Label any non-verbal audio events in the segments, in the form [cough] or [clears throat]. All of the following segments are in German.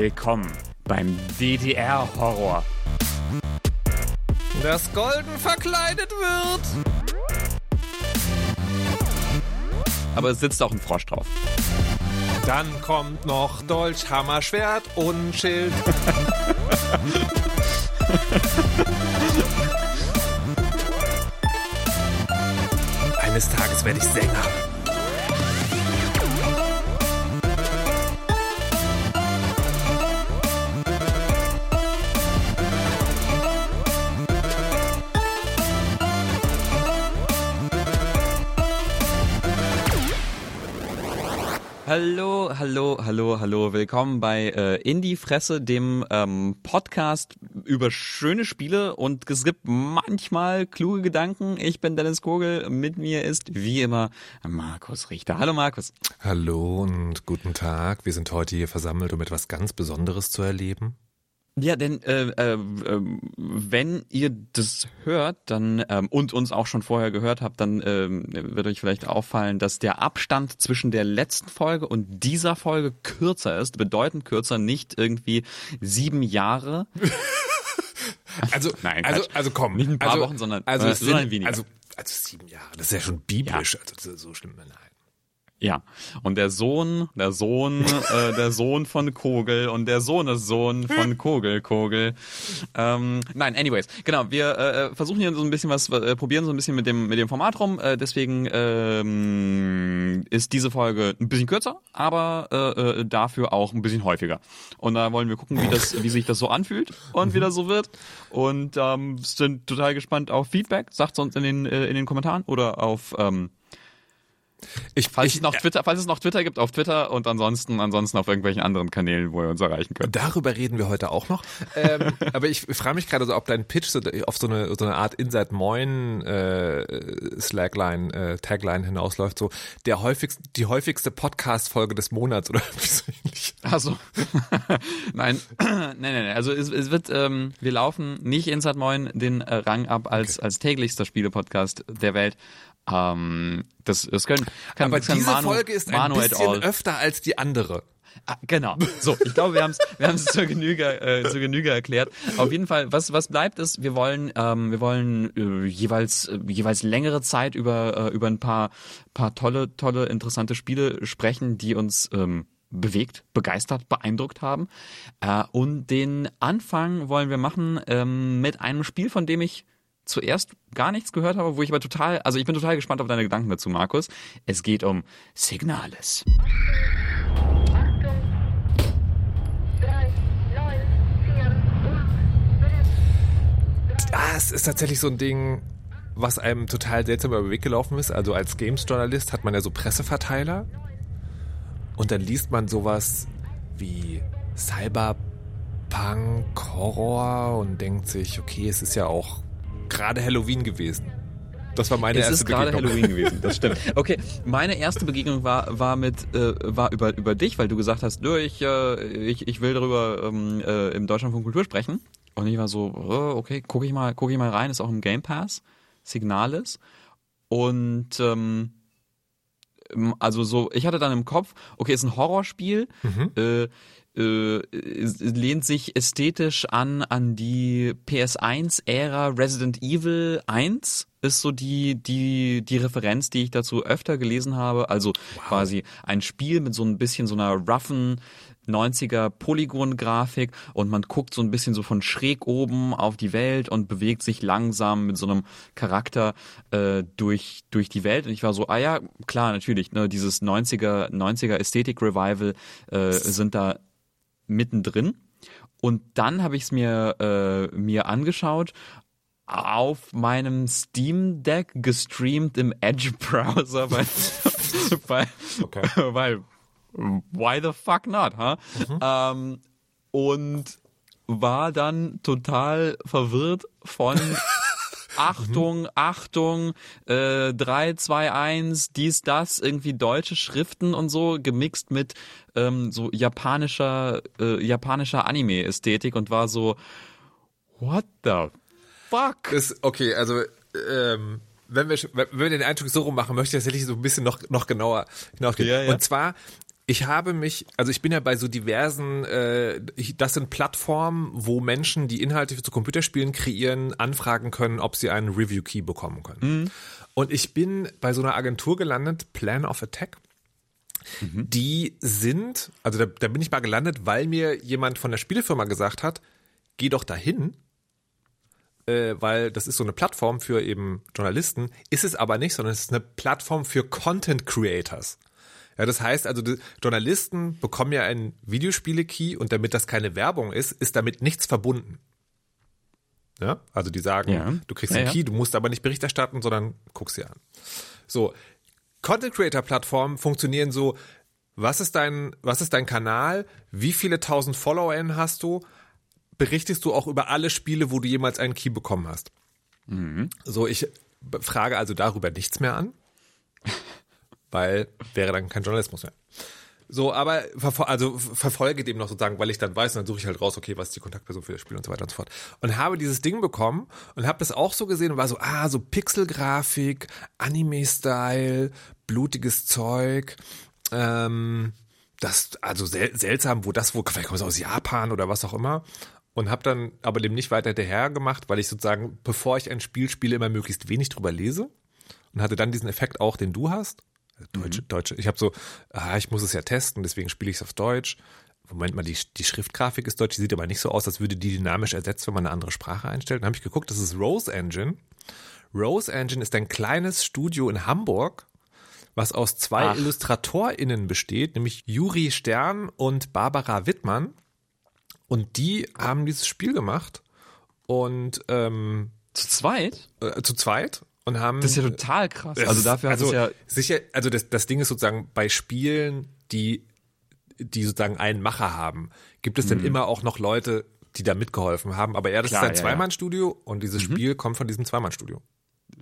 Willkommen beim DDR-Horror. Das Golden verkleidet wird. Aber es sitzt auch ein Frosch drauf. Dann kommt noch Dolch, Hammer, Schwert und Schild. Eines Tages werde ich Sänger. Hallo, hallo, hallo, hallo. Willkommen bei äh, In die Fresse, dem ähm, Podcast über schöne Spiele und es gibt manchmal kluge Gedanken. Ich bin Dennis Kogel, mit mir ist wie immer Markus Richter. Hallo Markus. Hallo und guten Tag. Wir sind heute hier versammelt, um etwas ganz Besonderes zu erleben. Ja, denn äh, äh, wenn ihr das hört, dann ähm, und uns auch schon vorher gehört habt, dann ähm, wird euch vielleicht auffallen, dass der Abstand zwischen der letzten Folge und dieser Folge kürzer ist, bedeutend kürzer, nicht irgendwie sieben Jahre. [laughs] Also, [laughs] Nein, also, also komm. Nicht ein paar also, Wochen, sondern- also, äh, sondern sind, weniger. Also, also sieben Jahre. Das ist ja schon biblisch. Ja. Also so schlimm. Nein. Ja, und der Sohn, der Sohn, [laughs] äh, der Sohn von Kogel und der Sohnessohn von Kogel, Kogel. Ähm, nein, anyways, genau, wir äh, versuchen hier so ein bisschen was, äh, probieren so ein bisschen mit dem mit dem Format rum. Äh, deswegen ähm, ist diese Folge ein bisschen kürzer, aber äh, äh, dafür auch ein bisschen häufiger. Und da wollen wir gucken, wie das, wie sich das so anfühlt und wie das so wird. Und ähm, sind total gespannt auf Feedback. Sagt uns in den äh, in den Kommentaren oder auf ähm, Ich, Falls, ich, es noch Twitter, falls es noch Twitter gibt, auf Twitter und ansonsten, ansonsten auf irgendwelchen anderen Kanälen, wo ihr uns erreichen könnt. Darüber reden wir heute auch noch. ähm, [laughs] aber ich frage mich gerade so, ob dein Pitch so auf so eine, so eine Art Inside Moin äh, Slackline, äh, Tagline hinausläuft, so der häufigste, die häufigste Podcast-Folge des Monats oder [laughs] wie so ähnlich. Also, [laughs] nein, [clears throat] nein, nein, nein. Also es, es wird, ähm, wir laufen nicht Inside Moin den äh, Rang ab als als täglichster Spielepodcast der Welt. Ähm, das, das können, kann, Aber das kann diese Manu, Folge ist ein Manu et bisschen öfter als die andere. Ah, genau. So, ich glaube, wir haben es wir haben's zur Genüge äh, zur Genüge erklärt. Auf jeden Fall, was was bleibt ist, wir wollen ähm, wir wollen äh, jeweils äh, jeweils längere Zeit über äh, über ein paar paar tolle tolle interessante Spiele sprechen, die uns ähm, bewegt, begeistert, beeindruckt haben. Äh, und den Anfang wollen wir machen ähm, mit einem Spiel, von dem ich zuerst gar nichts gehört habe, wo ich aber total, also ich bin total gespannt auf deine Gedanken dazu, Markus. Es geht um Signales. Ah, es ist tatsächlich so ein Ding, was einem total seltsam über den Weg gelaufen ist. Also als Games-Journalist hat man ja so Presseverteiler und dann liest man sowas wie Cyberpunk Horror und denkt sich, okay, es ist ja auch gerade Halloween gewesen. Das war meine es erste ist gerade Begegnung. Halloween gewesen, das stimmt. [laughs] Okay, meine erste Begegnung war war mit äh, war über über dich, weil du gesagt hast, du, ich äh, ich, ich will darüber ähm, äh, im Deutschland von Kultur sprechen und ich war so, äh, okay, gucke ich mal gucke ich mal rein, ist auch im Game Pass, Signales und ähm, also so, ich hatte dann im Kopf, okay, ist ein Horrorspiel, äh, äh, es lehnt sich ästhetisch an an die PS1-Ära Resident Evil 1 ist so die die die Referenz, die ich dazu öfter gelesen habe. Also quasi ein Spiel mit so ein bisschen so einer roughen 90er Polygon-Grafik und man guckt so ein bisschen so von schräg oben auf die Welt und bewegt sich langsam mit so einem Charakter äh, durch durch die Welt und ich war so ah ja klar natürlich ne dieses 90er 90er Ästhetik Revival äh, sind da mittendrin und dann habe ich es mir äh, mir angeschaut auf meinem Steam Deck gestreamt im Edge [laughs] Browser weil, [laughs] weil, Okay. [laughs] weil why the fuck not, huh? Ähm, und war dann total verwirrt von Achtung, Achtung, äh, 3, 2, 1, dies, das, irgendwie deutsche Schriften und so, gemixt mit ähm, so japanischer, äh, japanischer Anime-Ästhetik und war so, what the fuck? Das, okay, also ähm, wenn wir, wenn wir den Eindruck so rum machen, möchte ich tatsächlich so ein bisschen noch, noch genauer hinausgehen. Ja, ja. Und zwar, Ich habe mich, also ich bin ja bei so diversen, äh, das sind Plattformen, wo Menschen, die Inhalte zu Computerspielen kreieren, anfragen können, ob sie einen Review-Key bekommen können. Mhm. Und ich bin bei so einer Agentur gelandet, Plan of Attack. Mhm. Die sind, also da, da bin ich mal gelandet, weil mir jemand von der Spielefirma gesagt hat, geh doch dahin, äh, weil das ist so eine Plattform für eben Journalisten, ist es aber nicht, sondern es ist eine Plattform für Content Creators. Ja, das heißt also, die Journalisten bekommen ja einen Videospiele-Key und damit das keine Werbung ist, ist damit nichts verbunden. Ja, also die sagen, Ja. du kriegst Ja. Key, du musst aber nicht Bericht erstatten, sondern guckst dir an. So, Content Creator Plattformen funktionieren so, was ist dein, was ist dein Kanal? Wie viele tausend FollowerInnen hast du? Berichtest du auch über alle Spiele, wo du jemals einen Key bekommen hast? So, ich frage also darüber nichts mehr an, weil wäre dann kein Journalismus mehr. So, aber verfol also verfolge dem noch sozusagen, weil ich dann weiß, und dann suche ich halt raus, okay, was ist die Kontaktperson für das Spiel und so weiter und so fort. Und habe dieses Ding bekommen und habe das auch so gesehen und war so, ah, so Pixelgrafik, Anime-Style, blutiges Zeug, ähm, das, also sel seltsam, wo das, wo, vielleicht kommt es aus Japan oder was auch immer. Und habe dann aber dem nicht weiter hinterher gemacht, weil ich sozusagen, bevor ich ein Spiel spiele, immer möglichst wenig drüber lese. Und hatte dann diesen Effekt auch, den du hast. Deutsche, Deutsche. Ich habe so, ah, ich muss es ja testen, deswegen spiele ich es auf Deutsch. Moment mal, die, die Schriftgrafik ist deutsch, die sieht aber nicht so aus, als würde die dynamisch ersetzt, wenn man eine andere Sprache einstellt. Dann habe ich geguckt, das ist Rose Engine. Rose Engine ist ein kleines Studio in Hamburg, was aus zwei Ach. IllustratorInnen besteht, nämlich Juri Stern und Barbara Wittmann. Und die haben dieses Spiel gemacht und ähm, Zu zweit? äh, zu zweit und haben Das ist ja total krass. das Also dafür hat also es ja sicher, also das, das Ding ist sozusagen bei Spielen, die die sozusagen einen Macher haben, gibt es dann immer auch noch Leute, die da mitgeholfen haben. Aber ja, das Mhm. Klar, ist ein ja, Mhm. Zweimann-Studio und dieses Spiel kommt von diesem Zweimann-Studio.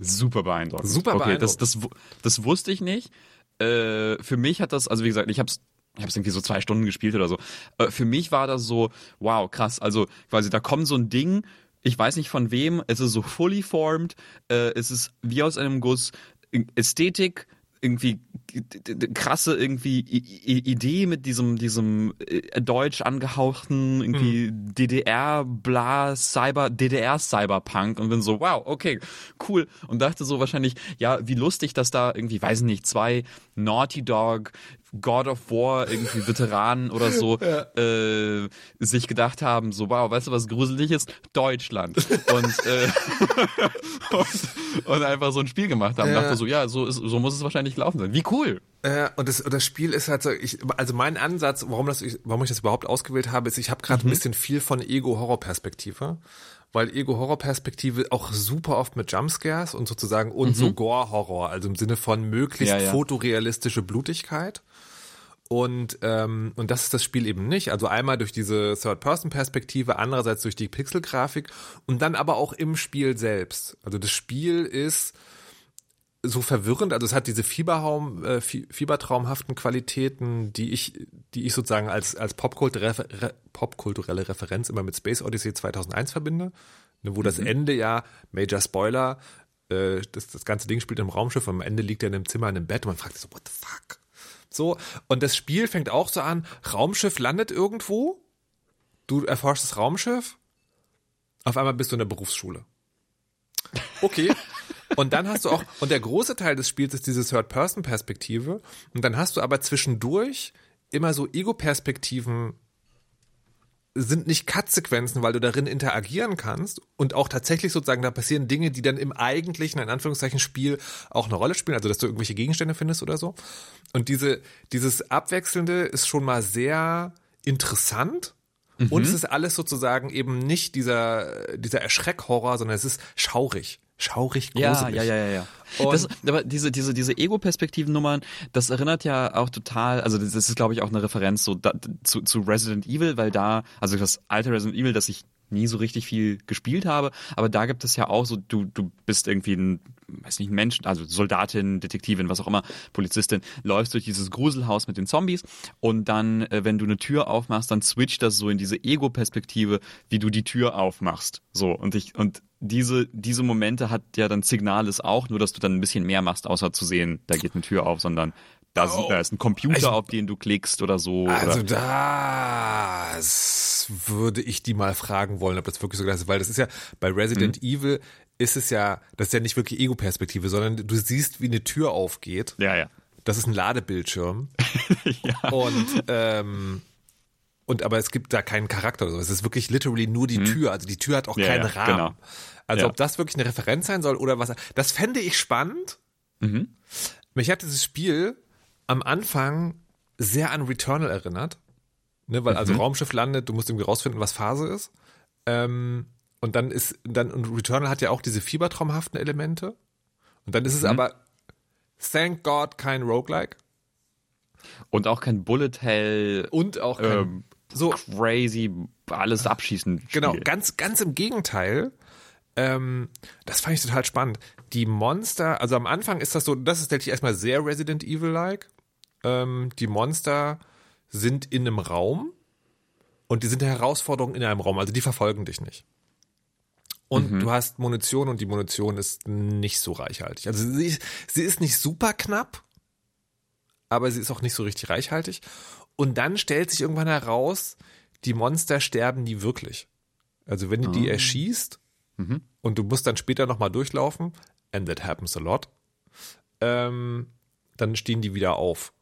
super beeindruckend. Super okay, Das, beeindruckend. das, wu- das wusste ich nicht. Äh, für mich hat das, also wie gesagt, ich hab's ich habe es irgendwie so zwei Stunden gespielt oder so. Äh, für mich war das so, wow, krass. Also quasi, da kommt so ein Ding, ich weiß nicht von wem, es ist so fully formed, äh, es ist wie aus einem Guss, Ästhetik, irgendwie krasse irgendwie Idee mit diesem diesem äh, deutsch angehauchten irgendwie DDR bla Cyber DDR Cyberpunk und bin so wow okay cool und dachte so wahrscheinlich ja wie lustig dass da irgendwie weiß ich nicht zwei Naughty Dog God of War irgendwie Veteranen [laughs] oder so äh, sich gedacht haben so wow weißt du was gruselig ist Deutschland und äh, [laughs] [laughs] und, und einfach so ein Spiel gemacht haben. Ja. Dachte so, ja, so, ist, so muss es wahrscheinlich laufen sein. Wie cool. Äh, und, das, und das Spiel ist halt so, ich, also mein Ansatz, warum, das, ich, warum ich das überhaupt ausgewählt habe, ist, ich habe gerade ein bisschen viel von Ego-Horror-Perspektive, weil Ego-Horror-Perspektive auch super oft mit Jumpscares und sozusagen und so Gore-Horror, also im Sinne von möglichst Ja, ja. fotorealistische Blutigkeit. Und, ähm, und das ist das Spiel eben nicht. Also einmal durch diese Third-Person-Perspektive, andererseits durch die Pixelgrafik und dann aber auch im Spiel selbst. Also das Spiel ist so verwirrend, also es hat diese Fieberhaum, äh, fie- fiebertraumhaften Qualitäten, die ich, die ich sozusagen als, als popkulturelle, re, popkulturelle Referenz immer mit Space Odyssey 2001 verbinde, ne, wo das Ende ja, Major Spoiler, äh, das, das ganze Ding spielt im Raumschiff und am Ende liegt er in einem Zimmer in einem Bett und man fragt sich so, what the fuck? So, und das Spiel fängt auch so an, Raumschiff landet irgendwo, du erforschst das Raumschiff, auf einmal bist du in der Berufsschule. Okay. [laughs] Und dann hast du auch, und der große Teil des Spiels ist diese Third-Person-Perspektive. Und dann hast du aber zwischendurch immer so Ego-Perspektiven sind nicht Cut-Sequenzen, weil du darin interagieren kannst und auch tatsächlich sozusagen da passieren Dinge, die dann im eigentlichen, in Anführungszeichen, Spiel auch eine Rolle spielen, also dass du irgendwelche Gegenstände findest oder so. Und diese, dieses Abwechselnde ist schon mal sehr interessant. Und es ist alles sozusagen eben nicht dieser, dieser Erschreckhorror, sondern es ist schaurig. Schaurig, gruselig. Ja, ja, ja, ja. ja. Das, aber diese, diese, diese Ego-Perspektiven-Nummern, das erinnert ja auch total, also das ist, glaube ich, auch eine Referenz so da, zu, zu Resident Evil, weil da, also das alte Resident Evil, das ich nie so richtig viel gespielt habe, aber da gibt es ja auch so, du, du bist irgendwie ein, weiß nicht, ein Mensch, also Soldatin, Detektivin, was auch immer, Polizistin, läufst durch dieses Gruselhaus mit den Zombies und dann, äh, wenn du eine Tür aufmachst, dann switcht das so in diese Ego-Perspektive, wie du die Tür aufmachst. So, und ich, und diese, diese Momente hat ja dann Signalis auch, nur dass du dann ein bisschen mehr machst, außer zu sehen, da geht eine Tür auf, sondern Da ist, Oh. da ist ein Computer, Also- auf den du klickst oder so. Also oder, das würde ich die mal fragen wollen, ob das wirklich so gleich ist, weil das ist ja bei Resident Evil ist es ja, das ist ja nicht wirklich Ego-Perspektive, sondern du siehst, wie eine Tür aufgeht. ja, ja. Das ist ein Ladebildschirm. [laughs] ja. Und, ähm, und aber es gibt da keinen Charakter oder so. Es ist wirklich literally nur die Tür. Also die Tür hat auch Mhm. Ja, keinen ja, Rahmen. genau. Also Ja. ob das wirklich eine Referenz sein soll oder was. Das fände ich spannend. Mhm. Mich hat dieses Spiel am Anfang sehr an Returnal erinnert. Ne, weil Mhm. also Raumschiff landet, du musst irgendwie rausfinden, was Phase ist. Ähm, und dann ist, dann, und Returnal hat ja auch diese fiebertraumhaften Elemente. Und dann ist Mhm. es aber, thank God, kein Roguelike. Und auch kein Bullet Hell, Und auch kein, ähm, so, crazy, alles abschießen. Spiel. Genau, ganz, ganz im Gegenteil. Ähm, das fand ich total spannend. Die Monster, also am Anfang ist das so, das ist tatsächlich erstmal sehr Resident Evil-like. Ähm, die Monster sind in einem Raum und die sind eine Herausforderung in einem Raum, also die verfolgen dich nicht. Und du hast Munition und die Munition ist nicht so reichhaltig. Also sie, ist- sie ist nicht super knapp, aber sie ist auch nicht so richtig reichhaltig. Und dann stellt sich irgendwann heraus, die Monster sterben nie wirklich. Also wenn du die erschießt und du musst dann später nochmal durchlaufen, and that happens a lot, ähm, dann stehen die wieder auf.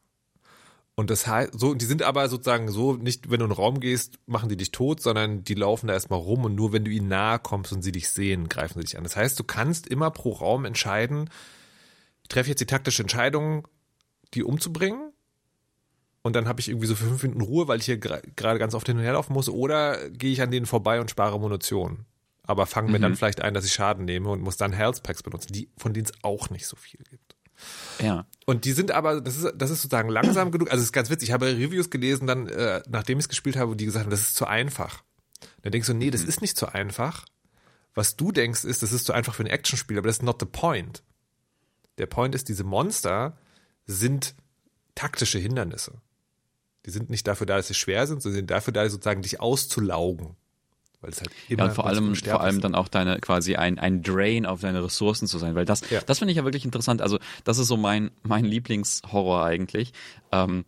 Und das heißt, so, die sind aber sozusagen so, nicht wenn du in den Raum gehst, machen die dich tot, sondern die laufen da erstmal rum und nur wenn du ihnen nahe kommst und sie dich sehen, greifen sie dich an. Das heißt, du kannst immer pro Raum entscheiden, ich treffe jetzt die taktische Entscheidung, die umzubringen. Und dann habe ich irgendwie so für fünf Minuten Ruhe, weil ich hier gerade ganz oft hin und her laufen muss. Oder gehe ich an denen vorbei und spare Munition. Aber fange mir dann vielleicht ein, dass ich Schaden nehme und muss dann Health Packs benutzen, die, von denen es auch nicht so viel gibt. Ja. Und die sind aber, das ist, das ist sozusagen langsam genug. Also es ist ganz witzig. Ich habe Reviews gelesen, dann, äh, nachdem ich es gespielt habe, die gesagt haben, das ist zu einfach. Dann denkst du, nee, das ist nicht zu einfach. Was du denkst, ist, das ist zu einfach für ein Actionspiel, aber das ist not the point. Der Point ist, diese Monster sind taktische Hindernisse. Die sind nicht dafür da, dass sie schwer sind, sondern sie sind dafür da, sozusagen dich auszulaugen. Weil es halt immer Ja, und vor allem, vor allem dann auch deine quasi ein, ein Drain auf deine Ressourcen zu sein, weil das, Ja. das finde ich ja wirklich interessant. Also das ist so mein mein Lieblingshorror eigentlich. Ähm,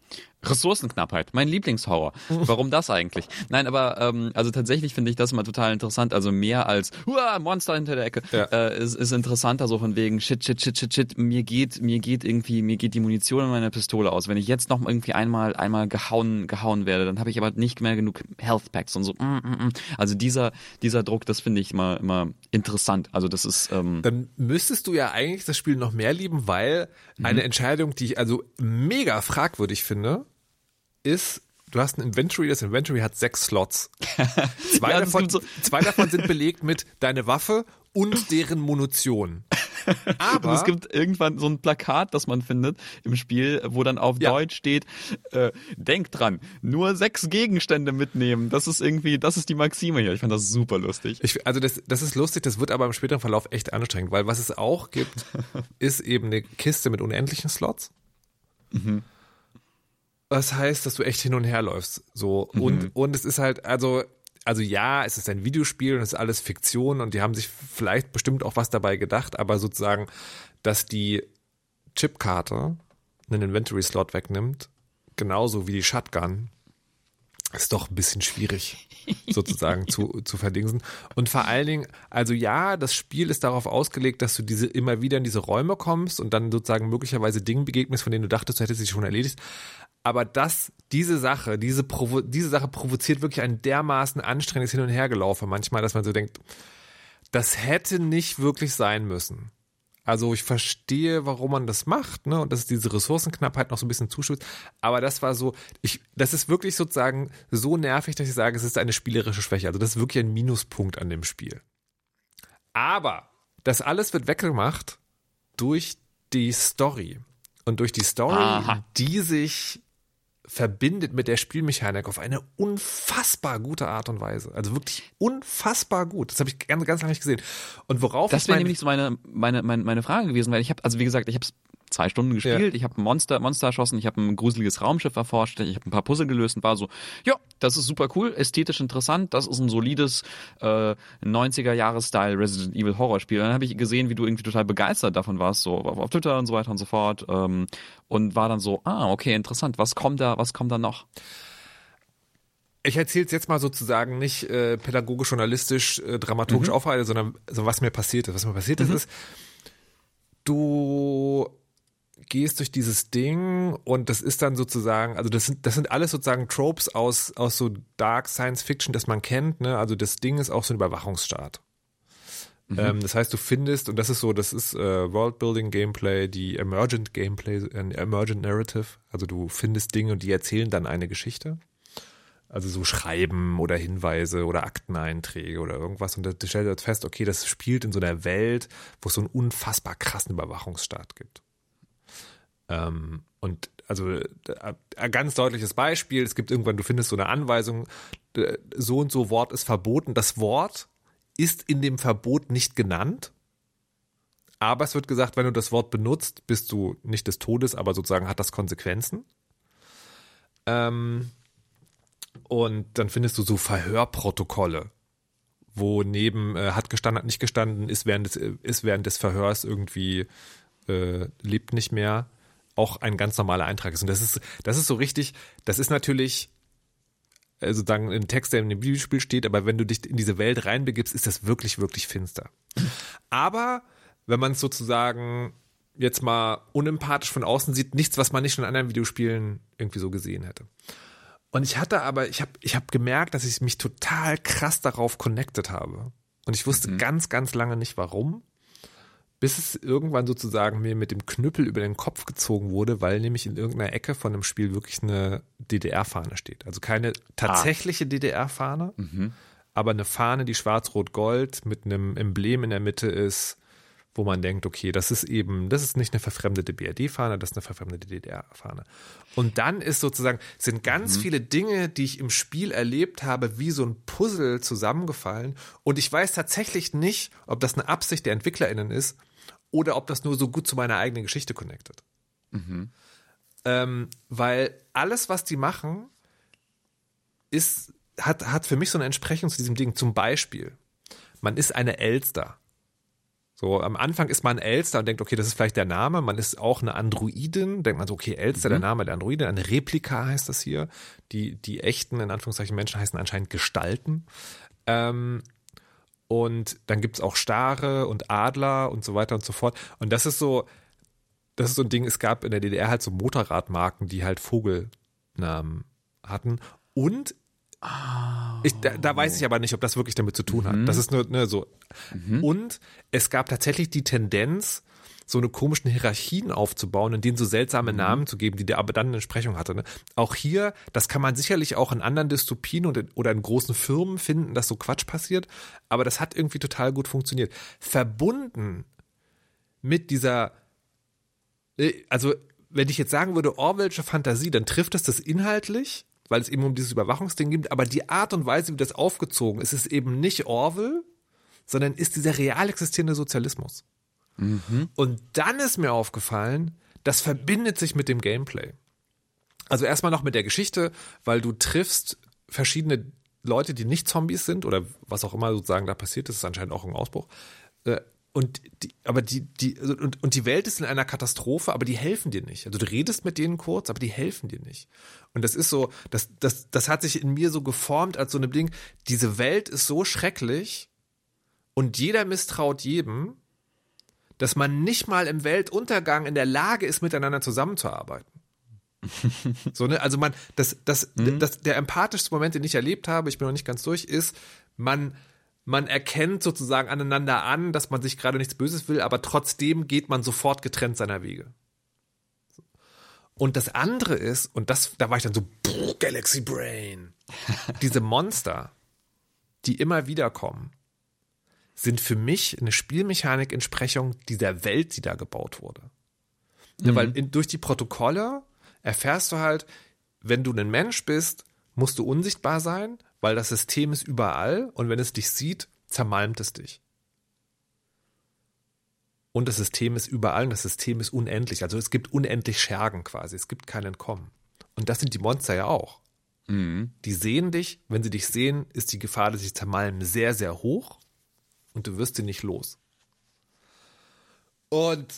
Ressourcenknappheit, mein Lieblingshorror. Warum das eigentlich? Nein, aber ähm, also tatsächlich finde ich das immer total interessant. Also mehr als Uah, Monster hinter der Ecke Ja. äh, ist, ist interessanter so von wegen Shit, Shit, Shit, Shit, Shit. Mir geht mir geht irgendwie mir geht die Munition in meiner Pistole aus. Wenn ich jetzt noch irgendwie einmal einmal gehauen gehauen werde, dann habe ich aber nicht mehr genug Health Packs und so. Mm, mm, mm. Also dieser dieser Druck, das finde ich immer immer interessant. Also das ist ähm, dann müsstest du ja eigentlich das Spiel noch mehr lieben, weil Mhm. eine Entscheidung, die ich also mega fragwürdig finde, ist, du hast ein Inventory, das Inventory hat sechs Slots. [laughs] Zwei, Ja, davon, so- zwei davon sind belegt mit deine Waffe und deren Munition. Aber [laughs] Und es gibt irgendwann so ein Plakat, das man findet im Spiel, wo dann auf Ja. Deutsch steht, äh, denk dran, nur sechs Gegenstände mitnehmen. Das ist irgendwie, das ist die Maxime hier. Ich fand das super lustig. Ich, also das, das ist lustig, das wird aber im späteren Verlauf echt anstrengend, weil was es auch gibt, [laughs] ist eben eine Kiste mit unendlichen Slots. Das heißt, dass du echt hin und her läufst. So. Und, und es ist halt, also, also ja, es ist ein Videospiel und es ist alles Fiktion und die haben sich vielleicht bestimmt auch was dabei gedacht, aber sozusagen, dass die Chipkarte einen Inventory-Slot wegnimmt, genauso wie die Shotgun, ist doch ein bisschen schwierig, [laughs] sozusagen zu, zu verdingsen. Und vor allen Dingen, also ja, das Spiel ist darauf ausgelegt, dass du diese immer wieder in diese Räume kommst und dann sozusagen möglicherweise Dingen begegnest, von denen du dachtest, du hättest sie schon erledigt. Aber das, diese Sache, diese, Provo diese Sache provoziert wirklich ein dermaßen anstrengendes Hin- und Hergelaufen manchmal, dass man so denkt, das hätte nicht wirklich sein müssen. Also ich verstehe, warum man das macht, ne? Und dass es diese Ressourcenknappheit noch so ein bisschen zuschützt. Aber das war so, ich, das ist wirklich sozusagen so nervig, dass ich sage, es ist eine spielerische Schwäche. Also das ist wirklich ein Minuspunkt an dem Spiel. Aber das alles wird weggemacht durch die Story. Und durch die Story, Aha. die sich verbindet mit der Spielmechanik auf eine unfassbar gute Art und Weise. Also wirklich unfassbar gut. Das habe ich ganz, ganz lange nicht gesehen. Und worauf Das wäre nämlich so meine, meine, meine, meine Frage gewesen, weil ich habe, also wie gesagt, ich habe es zwei Stunden gespielt, ich habe ein Monster, Monster erschossen, ich habe ein gruseliges Raumschiff erforscht, ich habe ein paar Puzzle gelöst und war so, ja, das ist super cool, ästhetisch interessant, das ist ein solides äh, 90er-Jahres-Style Resident Evil Horrorspiel. Dann habe ich gesehen, wie du irgendwie total begeistert davon warst, so auf, Twitter und so weiter und so fort. Ähm, und war dann so, ah, okay, interessant, was kommt da, was kommt da noch? Ich erzähle es jetzt mal sozusagen nicht äh, pädagogisch, journalistisch, äh, dramaturgisch Mhm. aufhalte, sondern so, was mir passiert ist. Was mir passiert ist, ist, du gehst durch dieses Ding und das ist dann sozusagen, also das sind, das sind alles sozusagen Tropes aus, aus so Dark Science Fiction, das man kennt, ne? Also das Ding ist auch so ein Überwachungsstaat. Ähm, das heißt, du findest, und das ist so, das ist äh, Worldbuilding Gameplay, die Emergent Gameplay, äh, Emergent Narrative. Also du findest Dinge und die erzählen dann eine Geschichte. Also so Schreiben oder Hinweise oder Akteneinträge oder irgendwas. Und da stellt er fest, okay, das spielt in so einer Welt, wo es so einen unfassbar krassen Überwachungsstaat gibt. Ähm, und also äh, ein ganz deutliches Beispiel, es gibt irgendwann, du findest so eine Anweisung, äh, so und so Wort ist verboten. Das Wort ist in dem Verbot nicht genannt, aber es wird gesagt, wenn du das Wort benutzt, bist du nicht des Todes, aber sozusagen hat das Konsequenzen. Ähm, und dann findest du so Verhörprotokolle, wo neben äh, hat gestanden, hat nicht gestanden, ist während des, äh, ist während des Verhörs irgendwie äh, lebt nicht mehr, auch ein ganz normaler Eintrag ist. Und das ist, das ist so richtig, das ist natürlich äh, sozusagen ein Text, der in dem Videospiel steht, aber wenn du dich in diese Welt reinbegibst, ist das wirklich, wirklich finster. Aber wenn man es sozusagen jetzt mal unempathisch von außen sieht, nichts, was man nicht schon in anderen Videospielen irgendwie so gesehen hätte. Und ich hatte aber, ich habe ich hab gemerkt, dass ich mich total krass darauf connected habe. Und ich wusste ganz, ganz lange nicht warum, bis es irgendwann sozusagen mir mit dem Knüppel über den Kopf gezogen wurde, weil nämlich in irgendeiner Ecke von dem Spiel wirklich eine DDR-Fahne steht. Also keine tatsächliche DDR-Fahne, aber eine Fahne, die schwarz-rot-gold mit einem Emblem in der Mitte ist, wo man denkt, okay, das ist eben, das ist nicht eine verfremdete BRD-Fahne, das ist eine verfremdete DDR-Fahne. Und dann ist sozusagen, sind ganz viele Dinge, die ich im Spiel erlebt habe, wie so ein Puzzle zusammengefallen. Und ich weiß tatsächlich nicht, ob das eine Absicht der EntwicklerInnen ist oder ob das nur so gut zu meiner eigenen Geschichte connectet. Ähm, weil alles, was die machen, ist, hat, hat für mich so eine Entsprechung zu diesem Ding. Zum Beispiel, man ist eine Elster. So, am Anfang ist man Elster und denkt, okay, das ist vielleicht der Name. Man ist auch eine Androidin. Denkt man so, okay, Elster, der Name der Androidin. Eine Replika heißt das hier. Die, die echten, in Anführungszeichen, Menschen heißen anscheinend Gestalten. Ähm, und dann gibt's auch Stare und Adler und so weiter und so fort. Und das ist so, das ist so ein Ding, es gab in der DDR halt so Motorradmarken, die halt Vogelnamen hatten. Und ich, da, da weiß ich aber nicht, ob das wirklich damit zu tun hat. Das ist nur ne, so. Und es gab tatsächlich die Tendenz, so eine komischen Hierarchien aufzubauen und denen so seltsame Namen zu geben, die der aber dann eine Entsprechung hatte. Ne? Auch hier, das kann man sicherlich auch in anderen Dystopien und in, oder in großen Firmen finden, dass so Quatsch passiert, aber das hat irgendwie total gut funktioniert. Verbunden mit dieser, äh, also wenn ich jetzt sagen würde, Orwellsche Fantasie, dann trifft es das inhaltlich, weil es eben um dieses Überwachungsding geht, aber die Art und Weise, wie das aufgezogen ist, ist eben nicht Orwell, sondern ist dieser real existierende Sozialismus. Und dann ist mir aufgefallen, das verbindet sich mit dem Gameplay. Also erstmal noch mit der Geschichte, weil du triffst verschiedene Leute, die nicht Zombies sind oder was auch immer sozusagen da passiert ist, ist anscheinend auch ein Ausbruch. Äh, Und die, aber die, die, und, und die Welt ist in einer Katastrophe, aber die helfen dir nicht. Also du redest mit denen kurz, aber die helfen dir nicht. Und das ist so, das, das, das hat sich in mir so geformt als so eine Ding, diese Welt ist so schrecklich und jeder misstraut jedem, dass man nicht mal im Weltuntergang in der Lage ist, miteinander zusammenzuarbeiten. [laughs] so, ne? Also man, das, das, das, der empathischste Moment, den ich erlebt habe, ich bin noch nicht ganz durch, ist, man, man erkennt sozusagen aneinander an, dass man sich gerade nichts Böses will, aber trotzdem geht man sofort getrennt seiner Wege. Und das andere ist, und das, da war ich dann so, "Pff, Galaxy Brain. [laughs] Diese Monster, die immer wieder kommen, sind für mich eine Spielmechanik-Entsprechung dieser Welt, die da gebaut wurde. Ja, weil in, durch die Protokolle erfährst du halt, wenn du ein Mensch bist, musst du unsichtbar sein, weil das System ist überall und wenn es dich sieht, zermalmt es dich. und das System ist überall und das System ist unendlich. Also es gibt unendlich Schergen quasi. Es gibt kein Entkommen. Und das sind die Monster ja auch. Mhm. Die sehen dich. Wenn sie dich sehen, ist die Gefahr, dass sie zermalmen, sehr, sehr hoch. Und du wirst sie nicht los. Und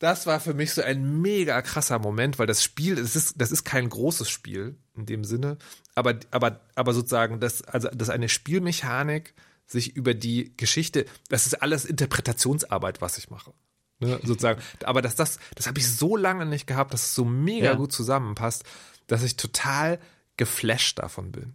das war für mich so ein mega krasser Moment, weil das Spiel, das ist, das ist kein großes Spiel in dem Sinne, aber, aber, aber sozusagen, das, also, das eine Spielmechanik sich über die Geschichte, das ist alles Interpretationsarbeit, was ich mache. Ne, sozusagen. Aber dass das, das habe ich so lange nicht gehabt, dass es so mega Ja. gut zusammenpasst, dass ich total geflasht davon bin.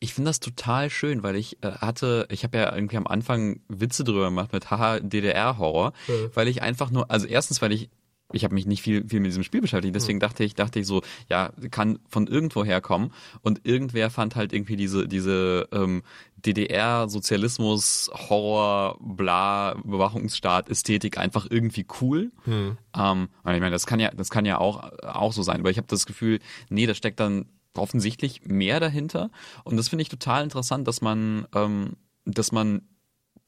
Ich finde das total schön, weil ich äh, hatte, ich habe ja irgendwie am Anfang Witze drüber gemacht mit haha DDR-Horror, weil ich einfach nur, also erstens, weil ich ich habe mich nicht viel, viel mit diesem Spiel beschäftigt, deswegen dachte ich, dachte ich so, ja, kann von irgendwo herkommen. Und irgendwer fand halt irgendwie diese, diese ähm, DDR-Sozialismus, Horror, bla, Überwachungsstaat, Ästhetik einfach irgendwie cool. Ähm, und ich meine, das kann ja, das kann ja auch, auch so sein, aber ich habe das Gefühl, nee, da steckt dann offensichtlich mehr dahinter. Und das finde ich total interessant, dass man, ähm, dass man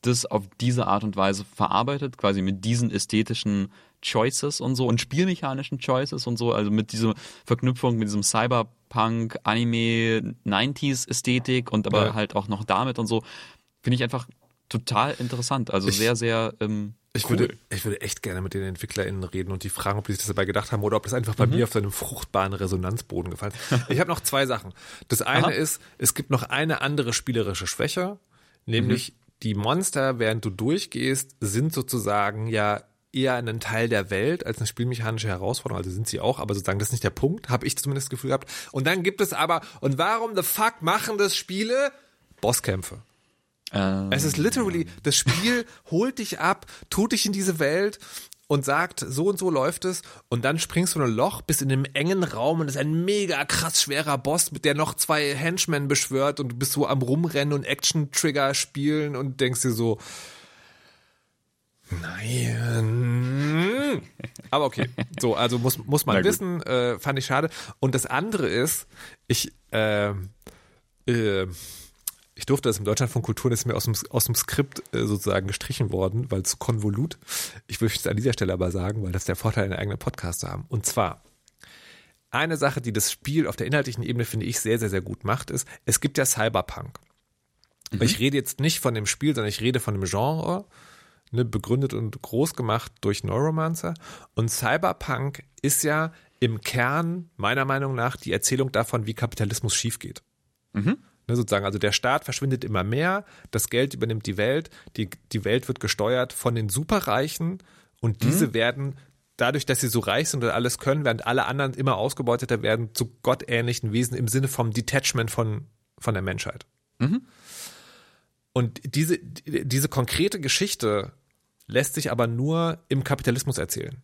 das auf diese Art und Weise verarbeitet, quasi mit diesen ästhetischen Choices und so und spielmechanischen Choices und so, also mit dieser Verknüpfung mit diesem Cyberpunk, Anime, 90s Ästhetik und aber Ja. halt auch noch damit und so, finde ich einfach total interessant. Also Ich- sehr, sehr ähm, Ich, cool. würde, ich würde echt gerne mit den EntwicklerInnen reden und die fragen, ob die sich das dabei gedacht haben oder ob das einfach bei mir auf so einem fruchtbaren Resonanzboden gefallen ist. [laughs] Ich habe noch zwei Sachen. Das eine Aha. ist, es gibt noch eine andere spielerische Schwäche, nämlich die Monster, während du durchgehst, sind sozusagen ja eher ein Teil der Welt als eine spielmechanische Herausforderung. Also sind sie auch, aber sozusagen das ist nicht der Punkt, habe ich zumindest das Gefühl gehabt. Und dann gibt es aber, und warum the fuck machen das Spiele? Bosskämpfe. Ähm, Es ist literally, das Spiel holt dich ab, tut dich in diese Welt und sagt, so und so läuft es und dann springst du in ein Loch, bist in einem engen Raum und es ist ein mega krass schwerer Boss, mit der noch zwei Henchmen beschwört und du bist so am Rumrennen und Action-Trigger spielen und denkst dir so, nein. Aber okay, so, also muss, muss man wissen, äh, fand ich schade. Und das andere ist, ich, äh, äh, ich durfte das im Deutschlandfunk Kultur, das ist mir aus dem, aus dem Skript äh, sozusagen gestrichen worden, weil es zu konvolut. Ich möchte es an dieser Stelle aber sagen, weil das der Vorteil, einen eigenen Podcast zu haben. Und zwar, eine Sache, die das Spiel auf der inhaltlichen Ebene, finde ich, sehr, sehr, sehr gut macht, ist, es gibt ja Cyberpunk. Ich rede jetzt nicht von dem Spiel, sondern ich rede von dem Genre, ne, begründet und groß gemacht durch Neuromancer. Und Cyberpunk ist ja im Kern, meiner Meinung nach, die Erzählung davon, wie Kapitalismus schief geht. Ne, sozusagen, also der Staat verschwindet immer mehr, das Geld übernimmt die Welt, die, die Welt wird gesteuert von den Superreichen und diese werden dadurch, dass sie so reich sind und alles können, während alle anderen immer ausgebeuteter werden, zu gottähnlichen Wesen im Sinne vom Detachment von, von der Menschheit. Und diese, die- diese konkrete Geschichte lässt sich aber nur im Kapitalismus erzählen.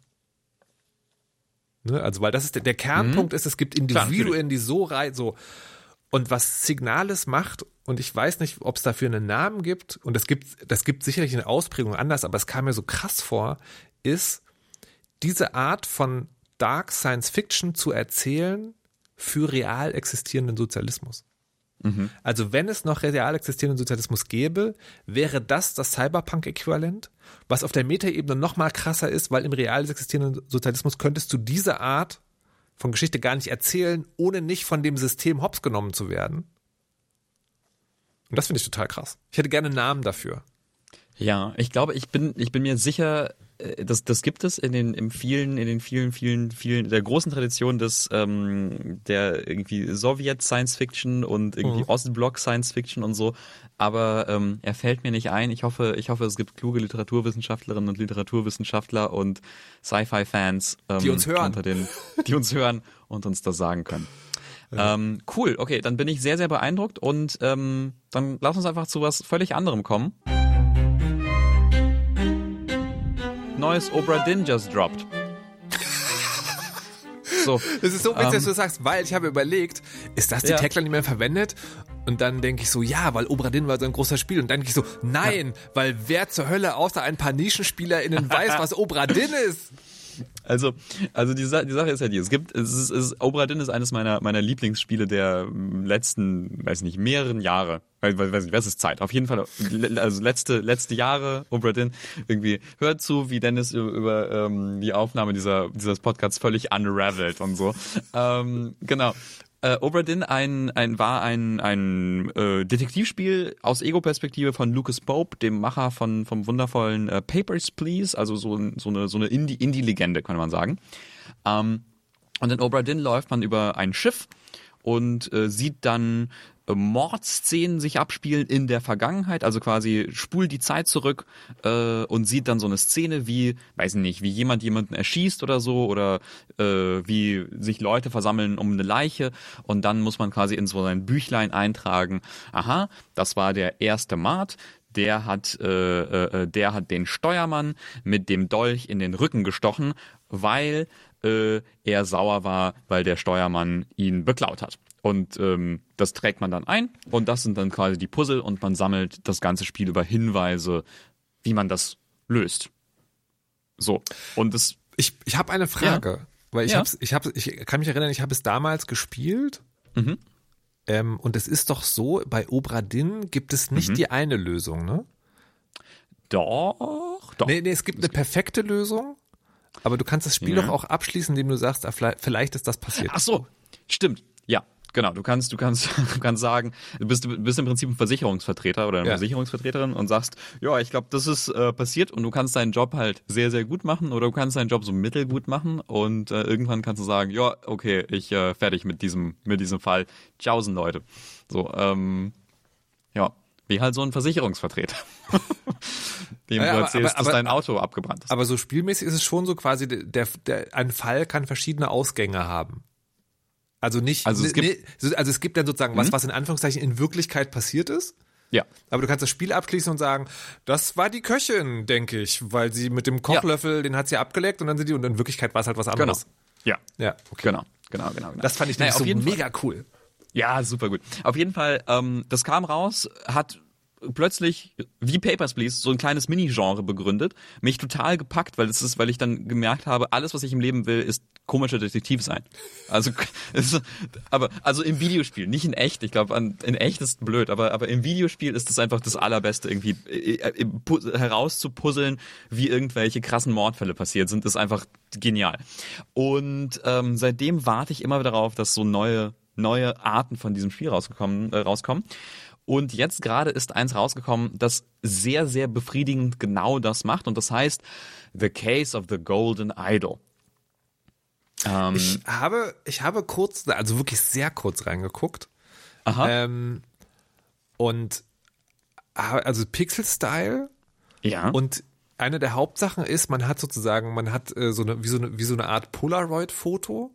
Ne? Also, weil das ist der, der Kernpunkt ist, es gibt Individuen, die so rein, so. Und was Signalis macht, und ich weiß nicht, ob es dafür einen Namen gibt, und es gibt, das gibt sicherlich eine Ausprägung anders, aber es kam mir so krass vor, ist diese Art von Dark Science Fiction zu erzählen für real existierenden Sozialismus. Also wenn es noch real existierenden Sozialismus gäbe, wäre das das Cyberpunk-Äquivalent, was auf der Metaebene noch mal krasser ist, weil im real existierenden Sozialismus könntest du diese Art von Geschichte gar nicht erzählen, ohne nicht von dem System hops genommen zu werden. Und das finde ich total krass. Ich hätte gerne Namen dafür. Ja, ich glaube, ich bin, ich bin mir sicher, das, das gibt es in den, im vielen, in den vielen, vielen, vielen, der großen Tradition des, ähm, der irgendwie Sowjet Science Fiction und irgendwie Ostblock Science Fiction und so. Aber ähm, er fällt mir nicht ein. Ich hoffe, ich hoffe, es gibt kluge Literaturwissenschaftlerinnen und Literaturwissenschaftler und Sci-Fi-Fans, ähm, Die uns hören. unter den, die uns hören und uns das sagen können. Ähm, cool, okay, dann bin ich sehr, sehr beeindruckt und ähm, dann lass uns einfach zu was völlig anderem kommen. Neues Obra Dinn just dropped. So, Das ist so witzig, Ähm. dass du das sagst, weil ich habe überlegt, ist das die Ja. Tagline, die man verwendet? Und dann denke ich so, ja, weil Obra Dinn war so ein großer Spiel. Und dann denke ich so, nein, weil wer zur Hölle außer ein paar NischenspielerInnen weiß, [laughs] was Obra Dinn ist? Also, also die, Sa die Sache ist ja die, es gibt, es ist, es ist, Obra ist eines meiner, meiner Lieblingsspiele der mm, letzten, weiß nicht, mehreren Jahre. Weil, weiß nicht, was ist Zeit? Auf jeden Fall, also letzte, letzte Jahre, Obra irgendwie hört zu, wie Dennis über, über ähm, die Aufnahme dieser, dieses Podcasts völlig unraveled und so. Ähm, genau. Äh, Obra Dinn ein, ein, war ein, ein äh, Detektivspiel aus Ego-Perspektive von Lucas Pope, dem Macher von, vom wundervollen äh, Papers, Please, also so, so eine, so eine Indie- Indie-Legende, kann man sagen. Ähm, und in Obra Dinn läuft man über ein Schiff und äh, sieht dann Mordszenen sich abspielen in der Vergangenheit, also quasi spult die Zeit zurück äh, und sieht dann so eine Szene wie, weiß ich nicht, wie jemand jemanden erschießt oder so oder äh, wie sich Leute versammeln um eine Leiche. Und dann muss man quasi in so sein Büchlein eintragen, aha, das war der erste Mord, der hat, äh, äh, der hat den Steuermann mit dem Dolch in den Rücken gestochen, weil äh, er sauer war, weil der Steuermann ihn beklaut hat. Und ähm, das trägt man dann ein und das sind dann quasi die Puzzle und man sammelt das ganze Spiel über Hinweise, wie man das löst. So. Und das, Ich, ich habe eine Frage, weil ich, Ja. hab's, ich, hab, ich kann mich erinnern, ich habe es damals gespielt. Mhm. Ähm, und es ist doch so, bei Obra Dinn gibt es nicht Mhm. die eine Lösung, ne? doch, doch. Nee, nee, es gibt eine perfekte Lösung, aber du kannst das Spiel Ja. doch auch abschließen, indem du sagst, vielleicht ist das passiert. Ach so, stimmt. Genau. Du kannst, du kannst, [laughs] du kannst sagen, du bist, du bist im Prinzip ein Versicherungsvertreter oder eine Ja. Versicherungsvertreterin und sagst, ja, ich glaube, das ist äh, passiert und du kannst deinen Job halt sehr, sehr gut machen oder du kannst deinen Job so mittelgut machen und äh, irgendwann kannst du sagen, ja, okay, ich äh, fertig mit diesem, mit diesem Fall. Tschaußen, Leute. So, ähm, ja, wie halt so ein Versicherungsvertreter. [laughs] Dem Ja, du erzählst, aber- dass aber- dein Auto abgebrannt ist. Aber so spielmäßig ist es schon so quasi, der, der, ein Fall kann verschiedene Ausgänge haben. Also nicht, Also es gibt- nee, so- also es gibt dann sozusagen was, was in Anführungszeichen in Wirklichkeit passiert ist. ja. Aber du kannst das Spiel abschließen und sagen, das war die Köchin, denke ich, weil sie mit dem Kochlöffel, den hat sie abgeleckt und dann sind die, und in Wirklichkeit war es halt was Genau. anderes. Ja. Ja, okay. Genau, genau, genau. genau. Das fand ich Naja, nämlich jeden so Fall. mega cool. Ja, super gut. Auf jeden Fall, ähm, das kam raus, hat plötzlich wie Papers, Please so ein kleines Mini-Genre begründet, mich total gepackt, weil es ist, weil ich dann gemerkt habe, alles, was ich im Leben will, ist komischer Detektiv sein. Also, [laughs] ist, aber also im Videospiel, nicht in echt. Ich glaube, in echt ist blöd, aber aber im Videospiel ist es einfach das allerbeste, irgendwie äh, äh, pu- herauszupuzzeln, wie irgendwelche krassen Mordfälle passiert sind, ist einfach genial. Und ähm, seitdem warte ich immer darauf, dass so neue neue Arten von diesem Spiel rausgekommen, äh, rauskommen. Und jetzt gerade ist eins rausgekommen, das sehr, sehr befriedigend genau das macht. Und das heißt The Case of the Golden Idol. Ähm, Ich habe, ich habe kurz, also wirklich sehr kurz reingeguckt. aha. Ähm, und ha- also Pixel-Style ja. und eine der Hauptsachen ist, man hat sozusagen, man hat äh, so eine wie so eine wie so eine Art Polaroid-Foto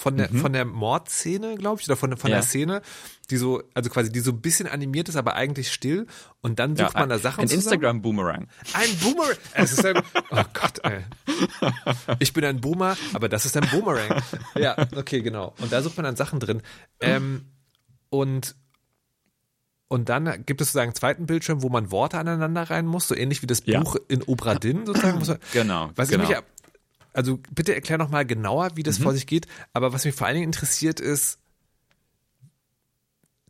von der von der Mordszene, glaube ich, oder von, von Mhm. Ja. der Szene, die so also quasi die so ein bisschen animiert ist, aber eigentlich still. Und dann ja, sucht man da Sachen ein. Instagram-Boomerang. Ein Boomerang. Es ist ein, oh Gott, ey. Ich bin ein Boomer, aber das ist ein Boomerang. Ja, okay, genau. Und da sucht man dann Sachen drin. Ähm, und, und dann gibt es sozusagen einen zweiten Bildschirm, wo man Worte aneinander rein muss, so ähnlich wie das Ja. Buch in Obra Dinn sozusagen. Genau, Was genau. ich mich, also bitte erklär noch mal genauer, wie das vor sich geht. Aber was mich vor allen Dingen interessiert ist,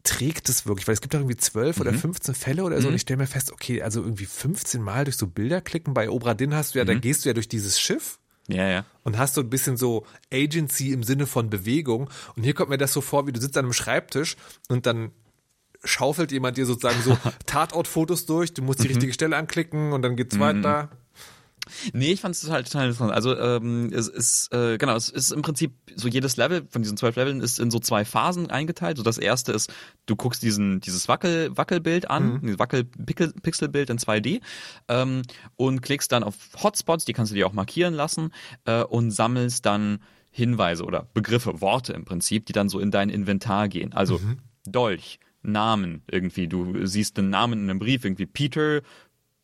trägt es wirklich? Weil es gibt doch irgendwie zwölf oder 15 Fälle oder so und ich stelle mir fest, okay, also irgendwie 15 Mal durch so Bilder klicken. Bei Obra Dinn hast du ja, da gehst du ja durch dieses Schiff Ja, ja. und hast so ein bisschen so Agency im Sinne von Bewegung. Und hier kommt mir das so vor, wie du sitzt an einem Schreibtisch und dann schaufelt jemand dir sozusagen so [laughs] Tatortfotos durch, du musst die richtige Stelle anklicken und dann geht's weiter. Nee, ich fand es total, total interessant. Also ähm, es ist äh, genau, es ist im Prinzip so jedes Level von diesen zwölf Leveln ist in so zwei Phasen eingeteilt. So das erste ist, du guckst diesen dieses Wackel Wackelbild an, dieses Wackel Pixel- Pixelbild in 2D ähm, und klickst dann auf Hotspots, die kannst du dir auch markieren lassen äh, und sammelst dann Hinweise oder Begriffe, Worte im Prinzip, die dann so in dein Inventar gehen. Also Dolch, Namen irgendwie. Du siehst einen Namen in einem Brief, irgendwie Peter,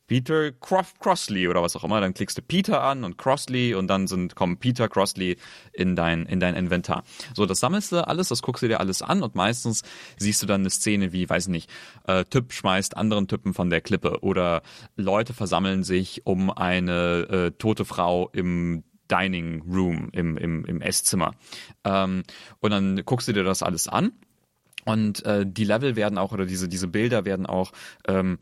Peter Croft Crossley oder was auch immer, dann klickst du Peter an und Crossley und dann sind, kommen Peter Crossley in dein, in dein Inventar. So, das sammelst du alles, das guckst du dir alles an und meistens siehst du dann eine Szene wie, weiß nicht, äh, Typ schmeißt anderen Typen von der Klippe oder Leute versammeln sich um eine äh, tote Frau im Dining Room, im, im, im Esszimmer. Ähm, und dann guckst du dir das alles an Und äh, die Level werden auch, oder diese, diese Bilder werden auch ähm,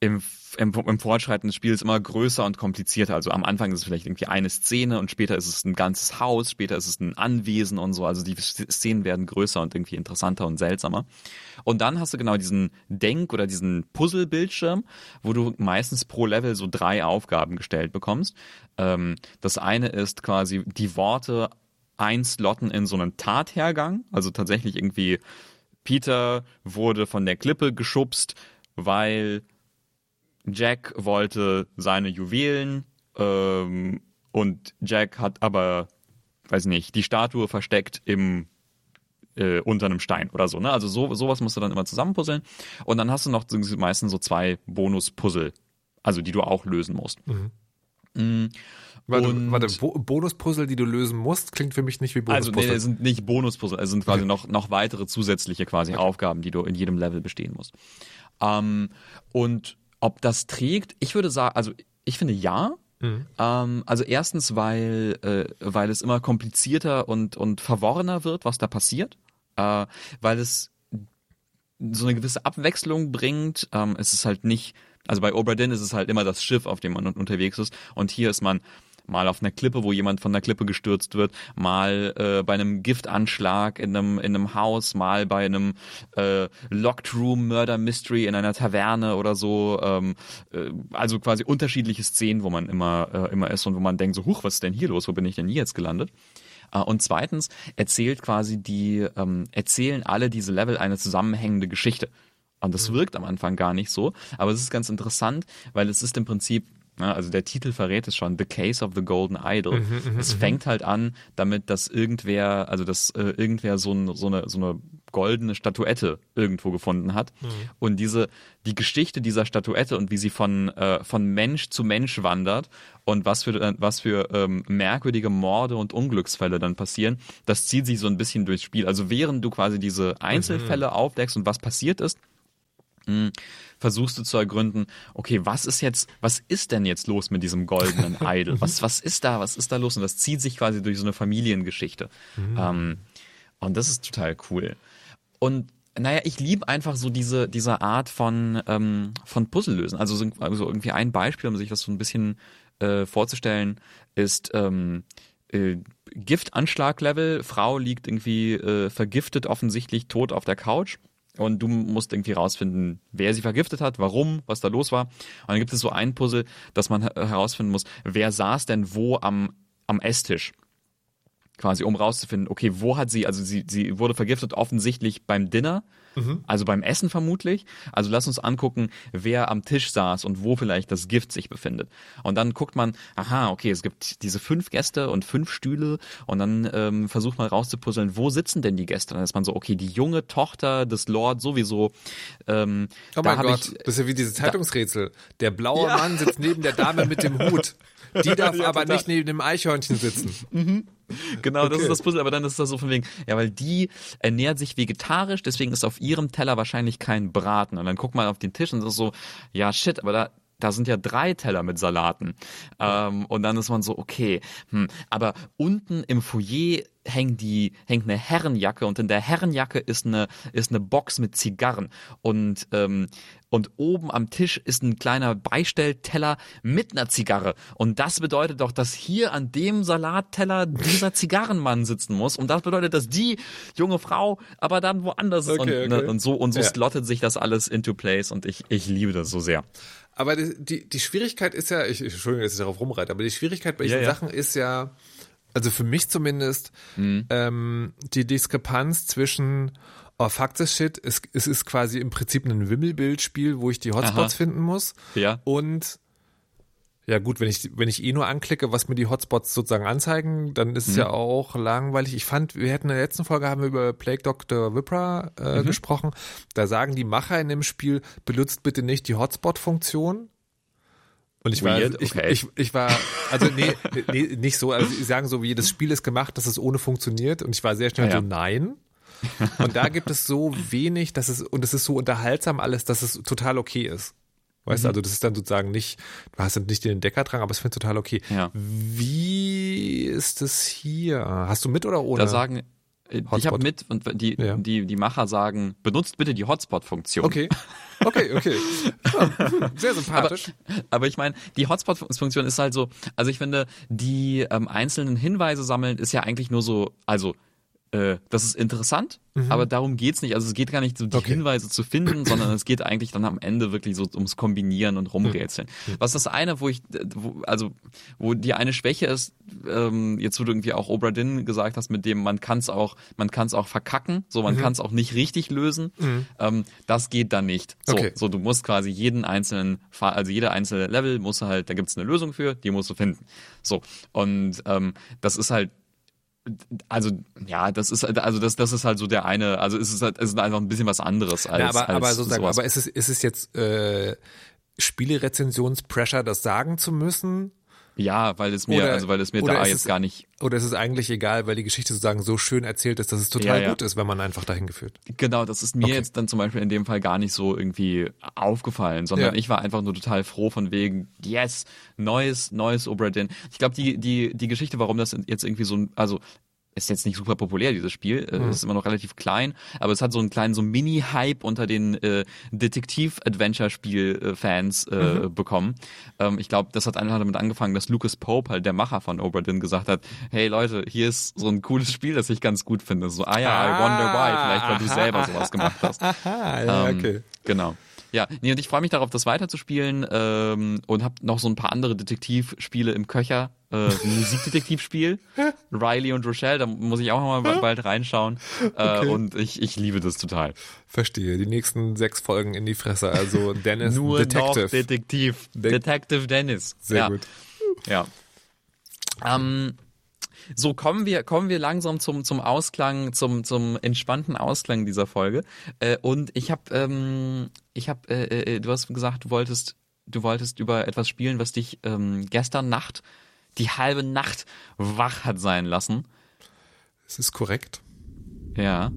im, im, im Fortschreiten des Spiels immer größer und komplizierter. Also am Anfang ist es vielleicht irgendwie eine Szene und später ist es ein ganzes Haus, später ist es ein Anwesen und so. Also die Szenen werden größer und irgendwie interessanter und seltsamer. Und dann hast du genau diesen Denk- oder diesen Puzzle-Bildschirm, wo du meistens pro Level so drei Aufgaben gestellt bekommst. Ähm, das eine ist quasi die Worte einslotten in so einen Tathergang, also tatsächlich irgendwie Peter wurde von der Klippe geschubst, weil Jack wollte seine Juwelen ähm, und Jack hat aber, weiß nicht, die Statue versteckt im äh, unter einem Stein oder so. Ne? Also so, sowas musst du dann immer zusammenpuzzeln. Und dann hast du noch meistens so zwei Bonus-Puzzle, also die du auch lösen musst. Mhm. Mm. Warte, Und- warte Bo Bonuspuzzle, die du lösen musst, klingt für mich nicht wie Also Bonuspuzzle. nee, es sind nicht Bonuspuzzle, es sind quasi noch, noch weitere zusätzliche quasi Aufgaben, die du in jedem Level bestehen musst. Ähm, und ob das trägt, ich würde sagen, also ich finde ja. Ähm, also erstens, weil, äh, weil es immer komplizierter und, und verworrener wird, was da passiert. Äh, weil es so eine gewisse Abwechslung bringt. Ähm, es ist halt nicht, also bei Obra Dinn ist es halt immer das Schiff, auf dem man un- unterwegs ist. Und hier ist man mal auf einer Klippe, wo jemand von der Klippe gestürzt wird, mal äh, bei einem Giftanschlag in einem, in einem Haus, mal bei einem äh, Locked Room Murder Mystery in einer Taverne oder so. Ähm, äh, also quasi unterschiedliche Szenen, wo man immer, äh, immer ist und wo man denkt, so, huch, was ist denn hier los? Wo bin ich denn hier jetzt gelandet? Äh, Und zweitens erzählt quasi die, ähm, erzählen alle diese Level eine zusammenhängende Geschichte. Und das wirkt am Anfang gar nicht so, aber es ist ganz interessant, weil es ist im Prinzip, also der Titel verrät es schon, The Case of the Golden Idol. es fängt halt an damit, dass irgendwer, also dass äh, irgendwer so, ein, so, eine, so eine goldene Statuette irgendwo gefunden hat. Und diese, die Geschichte dieser Statuette und wie sie von, äh, von Mensch zu Mensch wandert und was für, äh, was für ähm, merkwürdige Morde und Unglücksfälle dann passieren, das zieht sich so ein bisschen durchs Spiel. Also während du quasi diese Einzelfälle aufdeckst und was passiert ist, versuchst du zu ergründen, okay, was ist jetzt, was ist denn jetzt los mit diesem goldenen [laughs] Idol? Was, was ist da, was ist da los? Und das zieht sich quasi durch so eine Familiengeschichte. Ähm, und das ist total cool. Und naja, ich liebe einfach so diese, diese Art von, ähm, von Puzzle-Lösen. Also, so- also irgendwie ein Beispiel, um sich das so ein bisschen äh, vorzustellen, ist ähm, äh, Giftanschlag-Level. Frau liegt irgendwie äh, vergiftet, offensichtlich tot auf der Couch. Und du musst irgendwie rausfinden, wer sie vergiftet hat, warum, was da los war. Und dann gibt es so ein Puzzle, dass man her- herausfinden muss, wer saß denn wo am, am Esstisch quasi, um rauszufinden, okay, wo hat sie, also sie, sie wurde vergiftet offensichtlich beim Dinner, also beim Essen vermutlich. Also lass uns angucken, wer am Tisch saß und wo vielleicht das Gift sich befindet. Und dann guckt man, aha, okay, es gibt diese fünf Gäste und fünf Stühle und dann ähm, versucht man rauszupuzzeln, wo sitzen denn die Gäste? Dann ist man so, okay, die junge Tochter des Lord sowieso. Ähm, Oh mein Gott, ich, das ist ja wie diese Zeitungsrätsel. Der blaue Ja. Mann sitzt neben der Dame mit dem Hut. [laughs] Die [laughs] darf aber nicht neben dem Eichhörnchen sitzen. [laughs] Genau, das Okay. ist das Puzzle, aber dann ist das so von wegen, ja, weil die ernährt sich vegetarisch, deswegen ist auf ihrem Teller wahrscheinlich kein Braten. Und dann guckt man auf den Tisch und ist so, ja, shit, aber da, da sind ja drei Teller mit Salaten. Ähm, und dann ist man so, okay, hm, aber unten im Foyer hängt die, hängt eine Herrenjacke und in der Herrenjacke ist eine, ist eine Box mit Zigarren. Und, ähm, und oben am Tisch ist ein kleiner Beistellteller mit einer Zigarre. Und das bedeutet doch, dass hier an dem Salatteller dieser Zigarrenmann sitzen muss. Und das bedeutet, dass die junge Frau aber dann woanders ist. Okay, und, ne, okay. und so, und so Ja. slottet sich das alles into place. Und ich, ich liebe das so sehr. Aber die, die, die Schwierigkeit ist ja, ich, Entschuldigung, dass ich darauf rumreite, aber die Schwierigkeit bei Ja, diesen ja. Sachen ist ja, also für mich zumindest, Mhm. ähm, die Diskrepanz zwischen, oh fuck this shit, es, es ist quasi im Prinzip ein Wimmelbildspiel, wo ich die Hotspots Aha. finden muss. Ja. Und ja gut, wenn ich, wenn ich eh nur anklicke, was mir die Hotspots sozusagen anzeigen, dann ist es ja auch langweilig. Ich fand, wir hätten in der letzten Folge haben wir über Plague Dr. Vipra äh, gesprochen. Da sagen die Macher in dem Spiel, benutzt bitte nicht die Hotspot-Funktion. Und ich war, Weird, ich, okay. ich, ich war, also nee, [laughs] nee, nicht so. Also sie sagen so, wie das Spiel ist gemacht, dass es ohne funktioniert. Und ich war sehr schnell Ja, ja. so, nein. Und da gibt es so wenig, dass es, und es ist so unterhaltsam alles, dass es total okay ist. Weißt du, also das ist dann sozusagen nicht, du hast dann nicht den Entdeckerdrang, aber es finde total okay. Ja. Wie ist es hier? Hast du mit oder ohne? Da sagen, Äh, Ich Hotspot. habe mit und die, Ja. die, die Macher sagen, benutzt bitte die Hotspot-Funktion. Okay. Okay, okay. Ja, [laughs] hm, sehr sympathisch. Aber ich meine, die Hotspot-Funktion ist halt so, also ich finde, die ähm, einzelnen Hinweise sammeln ist ja eigentlich nur so, also äh, das ist interessant, aber darum geht's nicht. Also es geht gar nicht so die Mhm. Okay. Hinweise zu finden, [clears throat] sondern es geht eigentlich dann am Ende wirklich so ums Kombinieren und Rumrätseln. Mhm. Was das eine, wo ich, wo, also wo die eine Schwäche ist, ähm, jetzt wo du irgendwie auch Obra Dinn gesagt hast, mit dem man kann es auch, man kann es auch verkacken, so Mhm. man kann es auch nicht richtig lösen. Ähm, das geht dann nicht. So, Okay. so du musst quasi jeden einzelnen, also jeder einzelne Level muss halt, da gibt's eine Lösung für, die musst du finden. So und ähm, das ist halt also ja, das ist also das das ist halt so der eine, also es ist halt es ist einfach ein bisschen was anderes als Ja, aber, als aber sozusagen, sowas. aber ist es, ist es jetzt äh, Spielerezensionspressure, das sagen zu müssen? Ja, weil es mir Oder- also weil es mir da ist jetzt es- gar nicht Oder ist es eigentlich egal, weil die Geschichte sozusagen so schön erzählt ist, dass es total Ja, ja. gut ist, wenn man einfach dahin geführt? Genau, das ist mir Okay. jetzt dann zum Beispiel in dem Fall gar nicht so irgendwie aufgefallen, sondern Ja. ich war einfach nur total froh von wegen, yes, neues, neues Obra Dinn. Ich glaube, die, die, die Geschichte, warum das jetzt irgendwie so ein, also ist jetzt nicht super populär, dieses Spiel, Mhm. ist immer noch relativ klein, aber es hat so einen kleinen so Mini-Hype unter den äh, Detektiv-Adventure-Spiel-Fans äh, Mhm. bekommen. Ähm, ich glaube, das hat einfach damit angefangen, dass Lucas Pope, halt der Macher von Obra Dinn, gesagt hat, hey Leute, hier ist so ein cooles Spiel, das ich ganz gut finde. So, ah ja, I wonder why, vielleicht weil du selber sowas gemacht hast. Ah, [laughs] ja, Ähm, okay. Genau. Ja, nee, und ich freue mich darauf, das weiterzuspielen ähm, und habe noch so ein paar andere Detektivspiele im Köcher. Äh, [laughs] Musikdetektivspiel, Riley und Rochelle, da muss ich auch noch mal bald reinschauen. Äh, Okay. Und ich, ich liebe das total. Verstehe. Die nächsten sechs Folgen in die Fresse. Also Dennis Nur Detective. noch Detektiv. De- Detective Dennis. Sehr ja. gut. Ja. Ähm, so kommen wir kommen wir langsam zum zum Ausklang zum zum entspannten Ausklang dieser Folge äh, und ich habe ähm, ich habe äh, äh, du hast gesagt du wolltest du wolltest über etwas spielen was dich ähm, gestern Nacht die halbe Nacht wach hat sein lassen Es ist korrekt. ja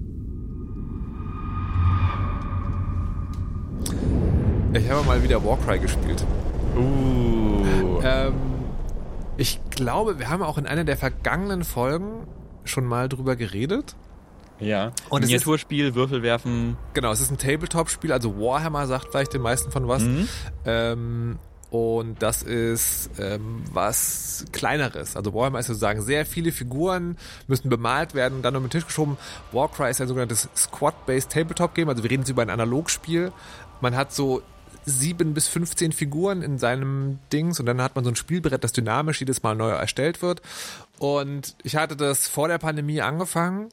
Ich habe mal wieder Warcry gespielt. uh. Ähm, ich glaube, wir haben auch in einer der vergangenen Folgen schon mal drüber geredet. ja Und es ist- Miniaturspiel Würfel werfen Genau, es ist ein Tabletop-Spiel, also Warhammer sagt vielleicht den meisten von was. Ähm, und das ist ähm, was Kleineres. Also Warhammer ist sozusagen sehr viele Figuren, müssen bemalt werden und dann um den Tisch geschoben. Warcry ist ein sogenanntes Squad-Based Tabletop-Game, also wir reden jetzt über ein Analogspiel. Man hat so sieben bis 15 Figuren in seinem Dings und dann hat man so ein Spielbrett, das dynamisch jedes Mal neu erstellt wird. Und ich hatte das vor der Pandemie angefangen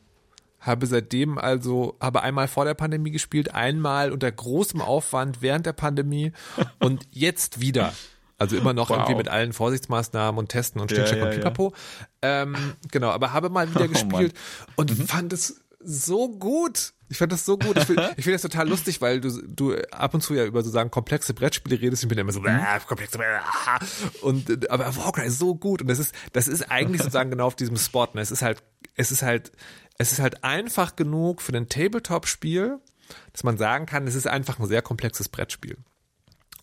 habe seitdem also, habe einmal vor der Pandemie gespielt, einmal unter großem Aufwand während der Pandemie [laughs] und jetzt wieder. Also immer noch Wow. irgendwie mit allen Vorsichtsmaßnahmen und Testen und Ja, Stillcheck ja, und ja. Pipapo. Ähm, genau, aber habe mal wieder [laughs] Oh, gespielt und fand es so gut. Ich fand das so gut. Ich finde [laughs] ich find das total lustig, weil du, du ab und zu ja über sozusagen komplexe Brettspiele redest. Ich bin immer so, äh, komplexe ah. Und, äh, aber Warcry ist so gut. Und das ist, das ist eigentlich [laughs] sozusagen genau auf diesem Spot. Ne? Es ist halt, es ist halt, es ist halt einfach genug für ein Tabletop-Spiel, dass man sagen kann, es ist einfach ein sehr komplexes Brettspiel.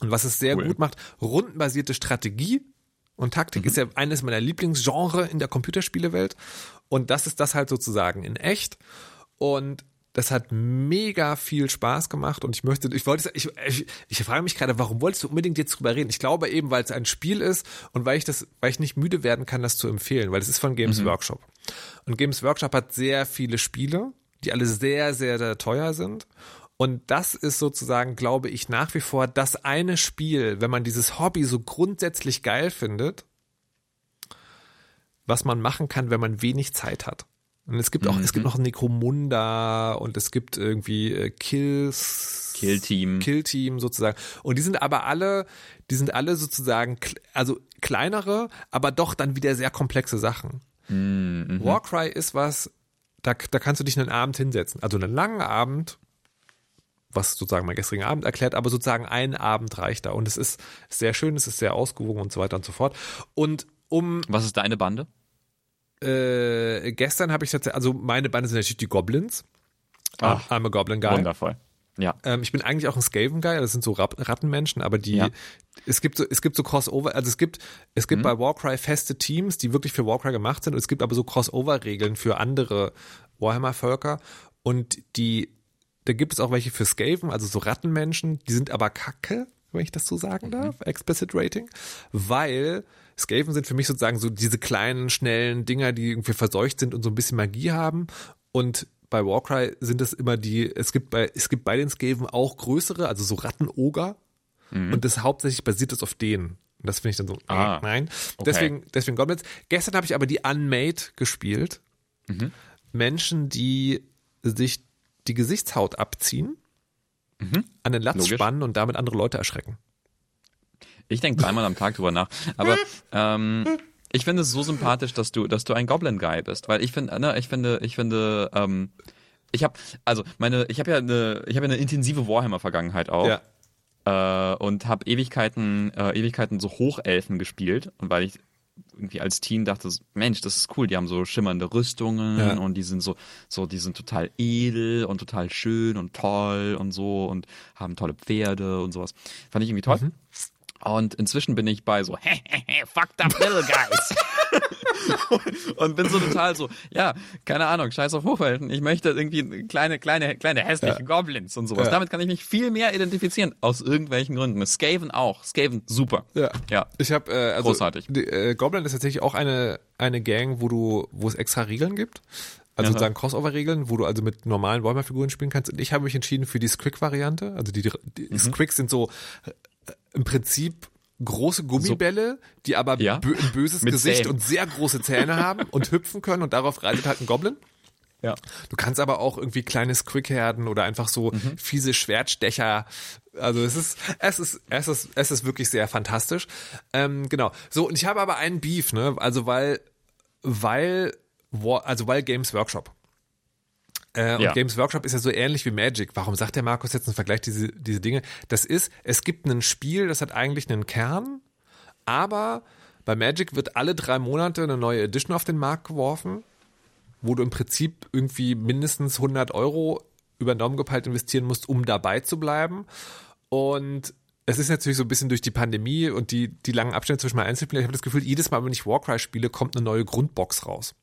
Und was es sehr Cool. gut macht, rundenbasierte Strategie und Taktik ist ja eines meiner Lieblingsgenre in der Computerspielewelt. Und das ist das halt sozusagen in echt. Und das hat mega viel Spaß gemacht und ich möchte, ich wollte, ich, ich, ich frage mich gerade, warum wolltest du unbedingt jetzt drüber reden? Ich glaube eben, weil es ein Spiel ist und weil ich das, weil ich nicht müde werden kann, das zu empfehlen, weil es ist von Games Workshop. Und Games Workshop hat sehr viele Spiele, die alle sehr, sehr, sehr teuer sind. Und das ist sozusagen, glaube ich, nach wie vor das eine Spiel, wenn man dieses Hobby so grundsätzlich geil findet, was man machen kann, wenn man wenig Zeit hat. Und es gibt auch, es gibt noch Necromunda und es gibt irgendwie äh, Kills. Killteam. Killteam sozusagen. Und die sind aber alle, die sind alle sozusagen, also kleinere, aber doch dann wieder sehr komplexe Sachen. Warcry ist was, da, da kannst du dich einen Abend hinsetzen. Also einen langen Abend, was sozusagen mein gestrigen Abend erklärt, aber sozusagen ein Abend reicht da. Und es ist sehr schön, es ist sehr ausgewogen und so weiter und so fort. Und um was ist deine Bande äh, gestern habe ich tatsächlich, also meine Bande sind natürlich die Goblins. Ach, I'm a Goblin Guy. wundervoll ja Ähm, ich bin eigentlich auch ein Skaven Guy, das sind so Rattenmenschen, aber die Ja. es gibt so es gibt so Crossover, also es gibt es Mhm. gibt bei Warcry feste Teams, die wirklich für Warcry gemacht sind und es gibt aber so Crossover Regeln für andere Warhammer-Völker und die, da gibt es auch welche für Skaven, also so Rattenmenschen, die sind aber kacke, wenn ich das so sagen darf, Explicit Rating, weil Skaven sind für mich sozusagen so diese kleinen, schnellen Dinger, die irgendwie verseucht sind und so ein bisschen Magie haben und bei Warcry sind es immer die, es gibt bei, es gibt bei den Skaven auch größere, also so Rattenoger und das hauptsächlich basiert das auf denen. Und das finde ich dann so, Ah, nein. okay. Deswegen, deswegen Goblins. Gestern habe ich aber die Unmade gespielt. Mhm. Menschen, die sich die Gesichtshaut abziehen, an den Latz Mhm. Logisch. spannen und damit andere Leute erschrecken. Ich denke dreimal am Tag drüber nach. Aber ähm, ich finde es so sympathisch, dass du, dass du ein Goblin Guy bist, weil ich finde, ne, ich finde, ich finde, ähm, ich habe, also meine, ich habe ja eine, ich habe ja eine intensive Warhammer-Vergangenheit auch. Äh, und habe Ewigkeiten, äh, Ewigkeiten so Hochelfen gespielt und weil ich irgendwie als Teen dachte, Mensch, das ist cool, die haben so schimmernde Rüstungen Ja. und die sind so, so, die sind total edel und total schön und toll und so und haben tolle Pferde und sowas. Fand ich irgendwie toll. Mhm. Und inzwischen bin ich bei so, [laughs] fucked up little guys. [laughs] und bin so total so, ja, keine Ahnung, scheiß auf Hochwelten. Ich möchte irgendwie kleine, kleine, kleine hässliche Goblins und sowas. Ja. Damit kann ich mich viel mehr identifizieren. Aus irgendwelchen Gründen. Skaven auch. Skaven, super. Ja. Ja. Ich habe äh, also Großartig. Die, äh, Goblin ist tatsächlich auch eine eine Gang, wo du wo es extra Regeln gibt. Also sozusagen Crossover-Regeln, wo du also mit normalen Warhammer-Figuren spielen kannst. Und ich habe mich entschieden für die Squick-Variante. Also die, die Mhm. Squicks sind so im Prinzip große Gummibälle, die aber Ja. bö ein böses Mit Gesicht Zähnen. und sehr große Zähne haben und hüpfen können und darauf reitet halt ein Goblin. Ja. Du kannst aber auch irgendwie kleine Squickherden oder einfach so Mhm. fiese Schwertstecher. Also es ist, es ist, es ist, es ist wirklich sehr fantastisch. Ähm, genau. So, und ich habe aber einen Beef, ne? Also weil, weil, also weil Games Workshop. Äh, und Ja. Games Workshop ist ja so ähnlich wie Magic. Warum sagt der Markus jetzt im Vergleich diese, diese Dinge? Das ist, es gibt ein Spiel, das hat eigentlich einen Kern, aber bei Magic wird alle drei Monate eine neue Edition auf den Markt geworfen wo du im Prinzip irgendwie mindestens 100 Euro über den Daumen gepeilt investieren musst, um dabei zu bleiben. Und es ist natürlich so ein bisschen durch die Pandemie und die, die langen Abstände zwischen meinen Einzelspielen. Ich habe das Gefühl, jedes Mal, wenn ich Warcry spiele, kommt eine neue Grundbox raus.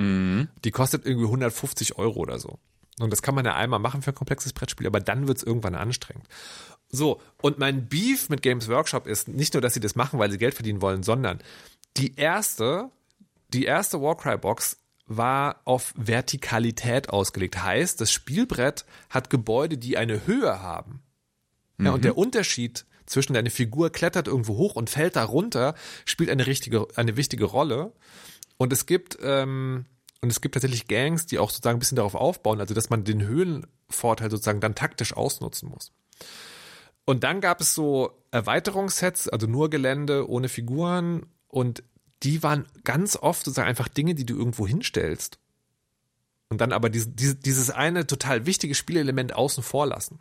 Mhm. Die kostet irgendwie 150 Euro oder so. Und das kann man ja einmal machen für ein komplexes Brettspiel, aber dann wird es irgendwann anstrengend. So, und mein Beef mit Games Workshop ist nicht nur, dass sie das machen, weil sie Geld verdienen wollen, sondern die erste, die erste Warcry-Box war auf Vertikalität ausgelegt. Heißt, das Spielbrett hat Gebäude, die eine Höhe haben. Ja, und der Unterschied zwischen deine Figur klettert irgendwo hoch und fällt da runter, spielt eine richtige, eine wichtige Rolle. Und es gibt, ähm, und es gibt tatsächlich Gangs, die auch sozusagen ein bisschen darauf aufbauen, also dass man den Höhenvorteil sozusagen dann taktisch ausnutzen muss. Und dann gab es so Erweiterungssets, also nur Gelände ohne Figuren und die waren ganz oft sozusagen einfach Dinge, die du irgendwo hinstellst. Und dann aber diese, diese, dieses eine total wichtige Spielelement außen vor lassen.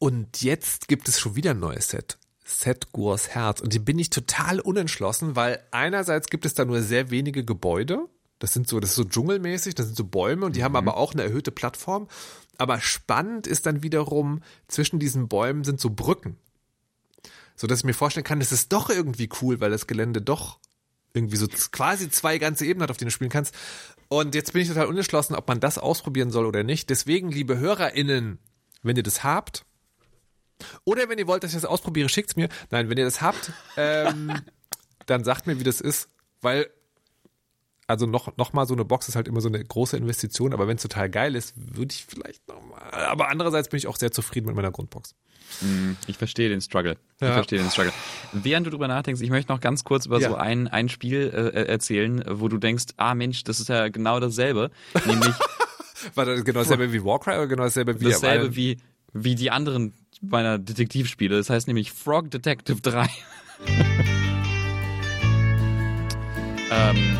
Und jetzt gibt es schon wieder ein neues Set. Set Gurs Herz. Und die bin ich total unentschlossen, weil einerseits gibt es da nur sehr wenige Gebäude. Das sind so, das ist so dschungelmäßig, das sind so Bäume und die haben aber auch eine erhöhte Plattform. Aber spannend ist dann wiederum, zwischen diesen Bäumen sind so Brücken. So dass ich mir vorstellen kann, das ist doch irgendwie cool, weil das Gelände doch irgendwie so quasi zwei ganze Ebenen hat, auf denen du spielen kannst. Und jetzt bin ich total unentschlossen, ob man das ausprobieren soll oder nicht. Deswegen, liebe HörerInnen, wenn ihr das habt, oder wenn ihr wollt, dass ich das ausprobiere, schickt's mir. Nein, wenn ihr das habt, ähm, [laughs] dann sagt mir, wie das ist, weil also noch, noch mal so eine Box ist halt immer so eine große Investition, aber wenn es total geil ist, würde ich vielleicht noch mal, aber andererseits bin ich auch sehr zufrieden mit meiner Grundbox. Ich verstehe den Struggle. Ich Ja. verstehe den Struggle. Während du drüber nachdenkst, ich möchte noch ganz kurz über Ja. so ein, ein Spiel äh, erzählen, wo du denkst, ah Mensch, das ist ja genau dasselbe. Nämlich [laughs] War das genau dasselbe wie Warcry oder genau dasselbe wie dasselbe wie, wie die anderen meiner Detektivspiele. Das heißt nämlich Frog Detective 3. [laughs] ähm,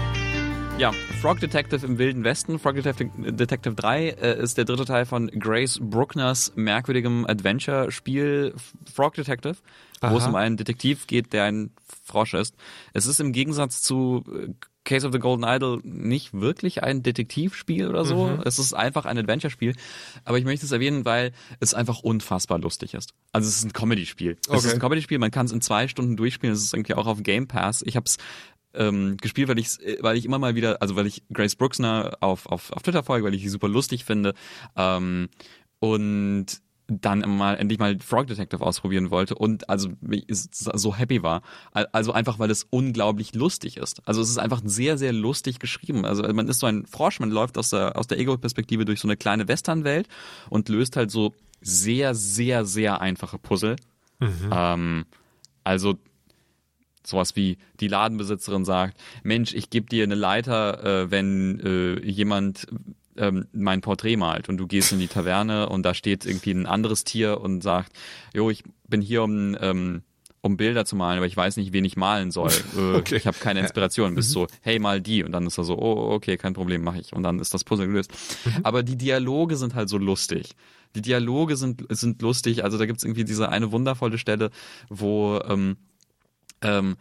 ja, Frog Detective im Wilden Westen. Frog Detective, Detective 3 äh, ist der dritte Teil von Grace Bruckners merkwürdigem Adventure-Spiel Frog Detective, wo es Aha. um einen Detektiv geht, der ein Frosch ist. Es ist im Gegensatz zu äh, Case of the Golden Idol nicht wirklich ein Detektivspiel oder so. Mhm. Es ist einfach ein Adventure-Spiel. Aber ich möchte es erwähnen, weil es einfach unfassbar lustig ist. Also es ist ein Comedy-Spiel. Es Okay. ist ein Comedy-Spiel, man kann es in zwei Stunden durchspielen. Es ist irgendwie auch auf Game Pass. Ich habe es ähm, gespielt, weil ich weil ich immer mal wieder, also weil ich Grace Brooksner auf, auf, auf Twitter folge, weil ich sie super lustig finde. Ähm, und dann mal endlich mal Frog Detective ausprobieren wollte und also so happy war. Also einfach, weil es unglaublich lustig ist. Also es ist einfach sehr, sehr lustig geschrieben. Also man ist so ein Frosch, man läuft aus der, aus der Ego-Perspektive durch so eine kleine Western-Welt und löst halt so sehr, sehr, sehr einfache Puzzle. Mhm. Ähm, also sowas wie die Ladenbesitzerin sagt, Mensch, ich gebe dir eine Leiter, äh, wenn äh, jemand ähm, mein Porträt malt und du gehst in die Taverne und da steht irgendwie ein anderes Tier und sagt, jo, ich bin hier um ähm, um Bilder zu malen, aber ich weiß nicht, wen ich malen soll. [laughs] Äh, okay. Ich habe keine Inspiration. Bist mhm. so, hey, mal die. Und dann ist er so, oh, okay, kein Problem, mache ich. Und dann ist das Puzzle gelöst. Mhm. Aber die Dialoge sind halt so lustig. Die Dialoge sind, sind lustig. Also da gibt's irgendwie diese eine wundervolle Stelle, wo ähm, ähm,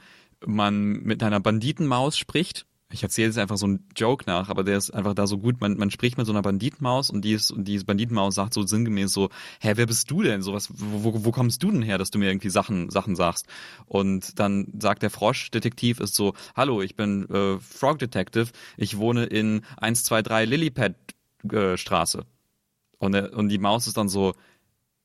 man mit einer Banditenmaus spricht ich erzähle jetzt einfach so einen Joke nach, aber der ist einfach da so gut. Man, man spricht mit so einer Banditenmaus und die ist, und die Banditenmaus sagt so sinngemäß so, hä, wer bist du denn? So was, wo, wo, kommst du denn her, dass du mir irgendwie Sachen, Sachen sagst? Und dann sagt der Frosch-Detektiv ist so, hallo, ich bin äh, Frog Detective, ich wohne in 123 Lillipad äh, Straße. Und, der, und die Maus ist dann so,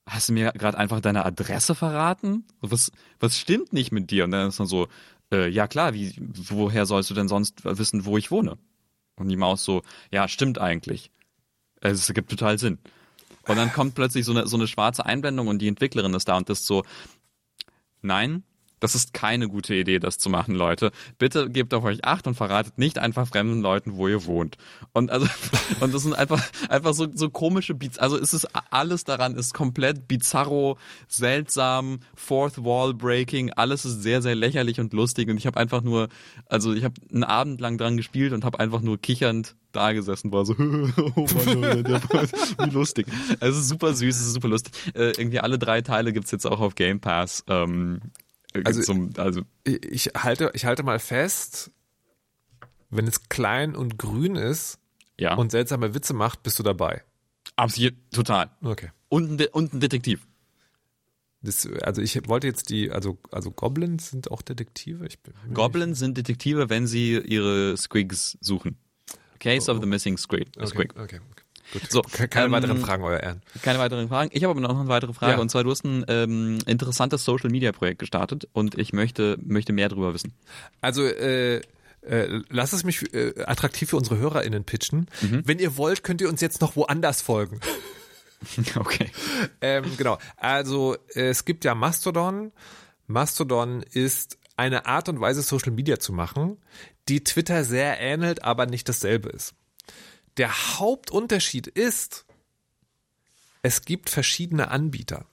hast du mir gerade einfach deine Adresse verraten? Was, was stimmt nicht mit dir? Und dann ist dann so, äh, ja klar, wie, woher sollst du denn sonst wissen, wo ich wohne? Und die Maus so, ja, stimmt eigentlich. Es gibt total Sinn. Und dann kommt plötzlich so eine, so eine schwarze Einblendung und die Entwicklerin ist da und ist so, nein, das ist keine gute Idee, das zu machen, Leute. Bitte gebt auf euch Acht und verratet nicht einfach fremden Leuten, wo ihr wohnt. Und also, [laughs] und das sind einfach, einfach so, so komische Beats. Also es ist alles daran ist komplett bizarro, seltsam, Fourth Wall Breaking. Alles ist sehr, sehr lächerlich und lustig. Und ich habe einfach nur, also ich habe einen Abend lang dran gespielt und habe einfach nur kichernd da gesessen war so [laughs] oh Mann, wie lustig. Es ist super süß, es ist super lustig. Äh, irgendwie alle drei Teile gibt's jetzt auch auf Game Pass. Ähm, also, zum, also ich halte, ich halte mal fest, wenn es klein und grün ist ja. und seltsame Witze macht, bist du dabei. Absolut, total. Okay. Und ein, und ein Detektiv. Das, also ich wollte jetzt die, also, also Goblins sind auch Detektive. Ich bin, Goblins sind Detektive, wenn sie ihre Squigs suchen. Case oh, oh. of the Missing Squig. Okay, okay, okay. Gut. So, keine ähm, weiteren Fragen, euer Ehren. Keine weiteren Fragen. Ich habe aber noch eine weitere Frage ja. und zwar du hast ein ähm, interessantes Social Media Projekt gestartet und ich möchte möchte mehr darüber wissen. Also äh, äh, lass es mich äh, attraktiv für unsere HörerInnen pitchen. Mhm. Wenn ihr wollt, könnt ihr uns jetzt noch woanders folgen. [laughs] Okay. Ähm, genau. Also es gibt ja Mastodon. Mastodon ist eine Art und Weise, Social Media zu machen, die Twitter sehr ähnelt, aber nicht dasselbe ist. Der Hauptunterschied ist, es gibt verschiedene Anbieter.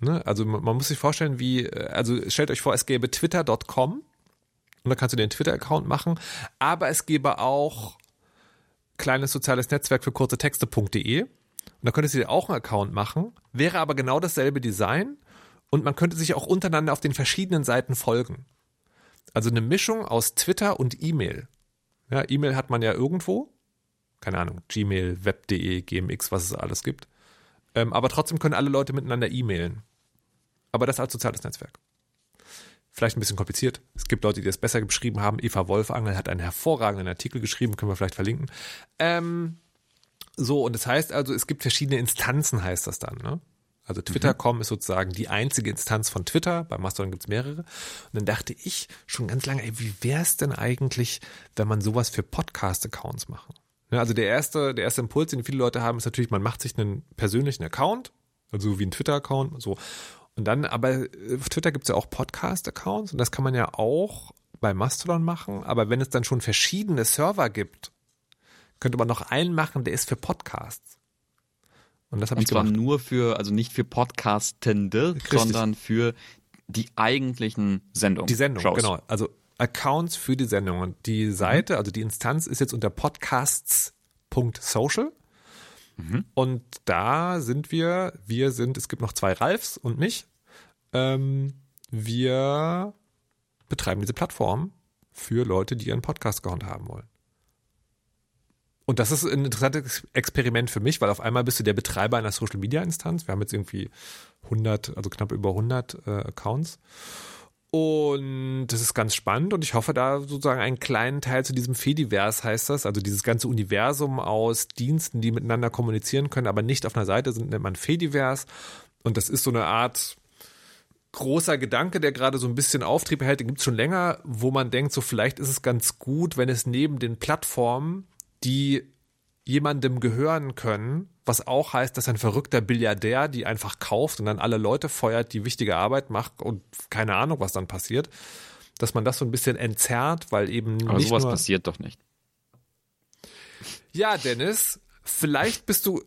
Ne? Also man, muss sich vorstellen, wie, äh, also stellt euch vor, es gäbe twitter.com und da kannst du den Twitter-Account machen, aber es gäbe auch kleines soziales Netzwerk für kurze Texte.de und da könntest du dir auch einen Account machen, wäre aber genau dasselbe Design und man könnte sich auch untereinander auf den verschiedenen Seiten folgen. Also eine Mischung aus Twitter und E-Mail. Ja, E-Mail hat man ja irgendwo keine Ahnung, Gmail, Web.de, GMX, was es alles gibt. Ähm, aber trotzdem können alle Leute miteinander e-mailen. Aber das als soziales Netzwerk. Vielleicht ein bisschen kompliziert. Es gibt Leute, die das besser beschrieben haben. Eva Wolfangel hat einen hervorragenden Artikel geschrieben, können wir vielleicht verlinken. Ähm, so, und das heißt also, es gibt verschiedene Instanzen, heißt das dann. Ne? Also Twitter.com mhm. ist sozusagen die einzige Instanz von Twitter. Bei Mastodon gibt's mehrere. Und dann dachte ich schon ganz lange, ey, wie wär's denn eigentlich, wenn man sowas für Podcast-Accounts machen? Ja, also der erste, der erste Impuls, den viele Leute haben, ist natürlich, man macht sich einen persönlichen Account, also wie ein Twitter-Account, so. Und dann, aber auf Twitter gibt's ja auch Podcast-Accounts und das kann man ja auch bei Mastodon machen, aber wenn es dann schon verschiedene Server gibt, könnte man noch einen machen, der ist für Podcasts. Und das habe ich zwar gemacht. nur für, also nicht für Podcastende, Richtig. sondern für die eigentlichen Sendungen. Die Sendung, Shows. genau. Also Accounts für die Sendung. Und die Seite, also die Instanz ist jetzt unter podcasts.social. Mhm. Und da sind wir, wir sind, es gibt noch zwei Ralfs und mich. Ähm, wir betreiben diese Plattform für Leute, die ihren Podcast-Account haben wollen. Und das ist ein interessantes Experiment für mich, weil auf einmal bist du der Betreiber einer Social Media Instanz. Wir haben jetzt irgendwie 100, also knapp über 100 äh, Accounts. Und das ist ganz spannend und ich hoffe da sozusagen einen kleinen Teil zu diesem Fediverse heißt das, also dieses ganze Universum aus Diensten, die miteinander kommunizieren können, aber nicht auf einer Seite sind, nennt man Fediverse. Und das ist so eine Art großer Gedanke, der gerade so ein bisschen Auftrieb erhält, den gibt es schon länger, wo man denkt, so vielleicht ist es ganz gut, wenn es neben den Plattformen, die jemandem gehören können, was auch heißt, dass ein verrückter Billiardär die einfach kauft und dann alle Leute feuert, die wichtige Arbeit macht und keine Ahnung, was dann passiert, dass man das so ein bisschen entzerrt, weil eben Aber nicht sowas nur passiert doch nicht. ja, Dennis, vielleicht bist du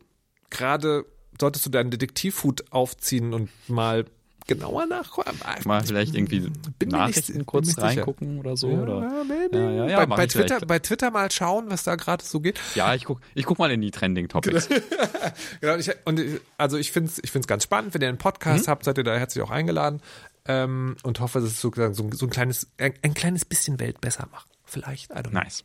gerade, solltest du deinen Detektivhut aufziehen und mal genauer nachgucken. Mal vielleicht irgendwie nicht- Nachrichten kurz nicht sicher. reingucken oder so. oder? Ja, maybe. Ja, ja, ja, bei, bei, ich vielleicht. Twitter, bei Twitter mal schauen, was da gerade so geht. Ja, ich guck, ich guck mal in die Trending Topics. [laughs] Genau, ich, und ich, also ich finde es ich find's ganz spannend. Wenn ihr einen Podcast Mhm. habt, seid ihr da herzlich auch eingeladen. Ähm, und hoffe, dass es sozusagen so, so ein kleines, ein, ein kleines bisschen Welt besser macht. Vielleicht. Nice.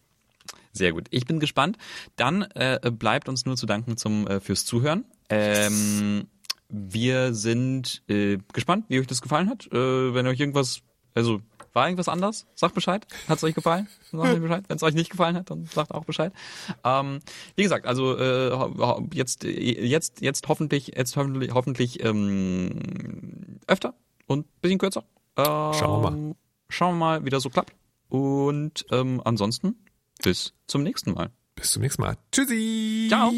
Sehr gut. Ich bin gespannt. Dann äh, bleibt uns nur zu danken zum äh, fürs Zuhören. Ähm, wir sind äh, gespannt, wie euch das gefallen hat. Äh, wenn euch irgendwas, also war irgendwas anders, sagt Bescheid. Hat es euch gefallen? Sagt Bescheid. Wenn es euch nicht gefallen hat, dann sagt auch Bescheid. Ähm, wie gesagt, also äh, jetzt, jetzt, jetzt hoffentlich, jetzt hoffentlich, hoffentlich ähm, öfter und ein bisschen kürzer. Ähm, Schauen wir mal. Schauen wir mal, wie das so klappt. Und ähm, ansonsten bis zum nächsten Mal. Bis zum nächsten Mal. Tschüssi. Ciao.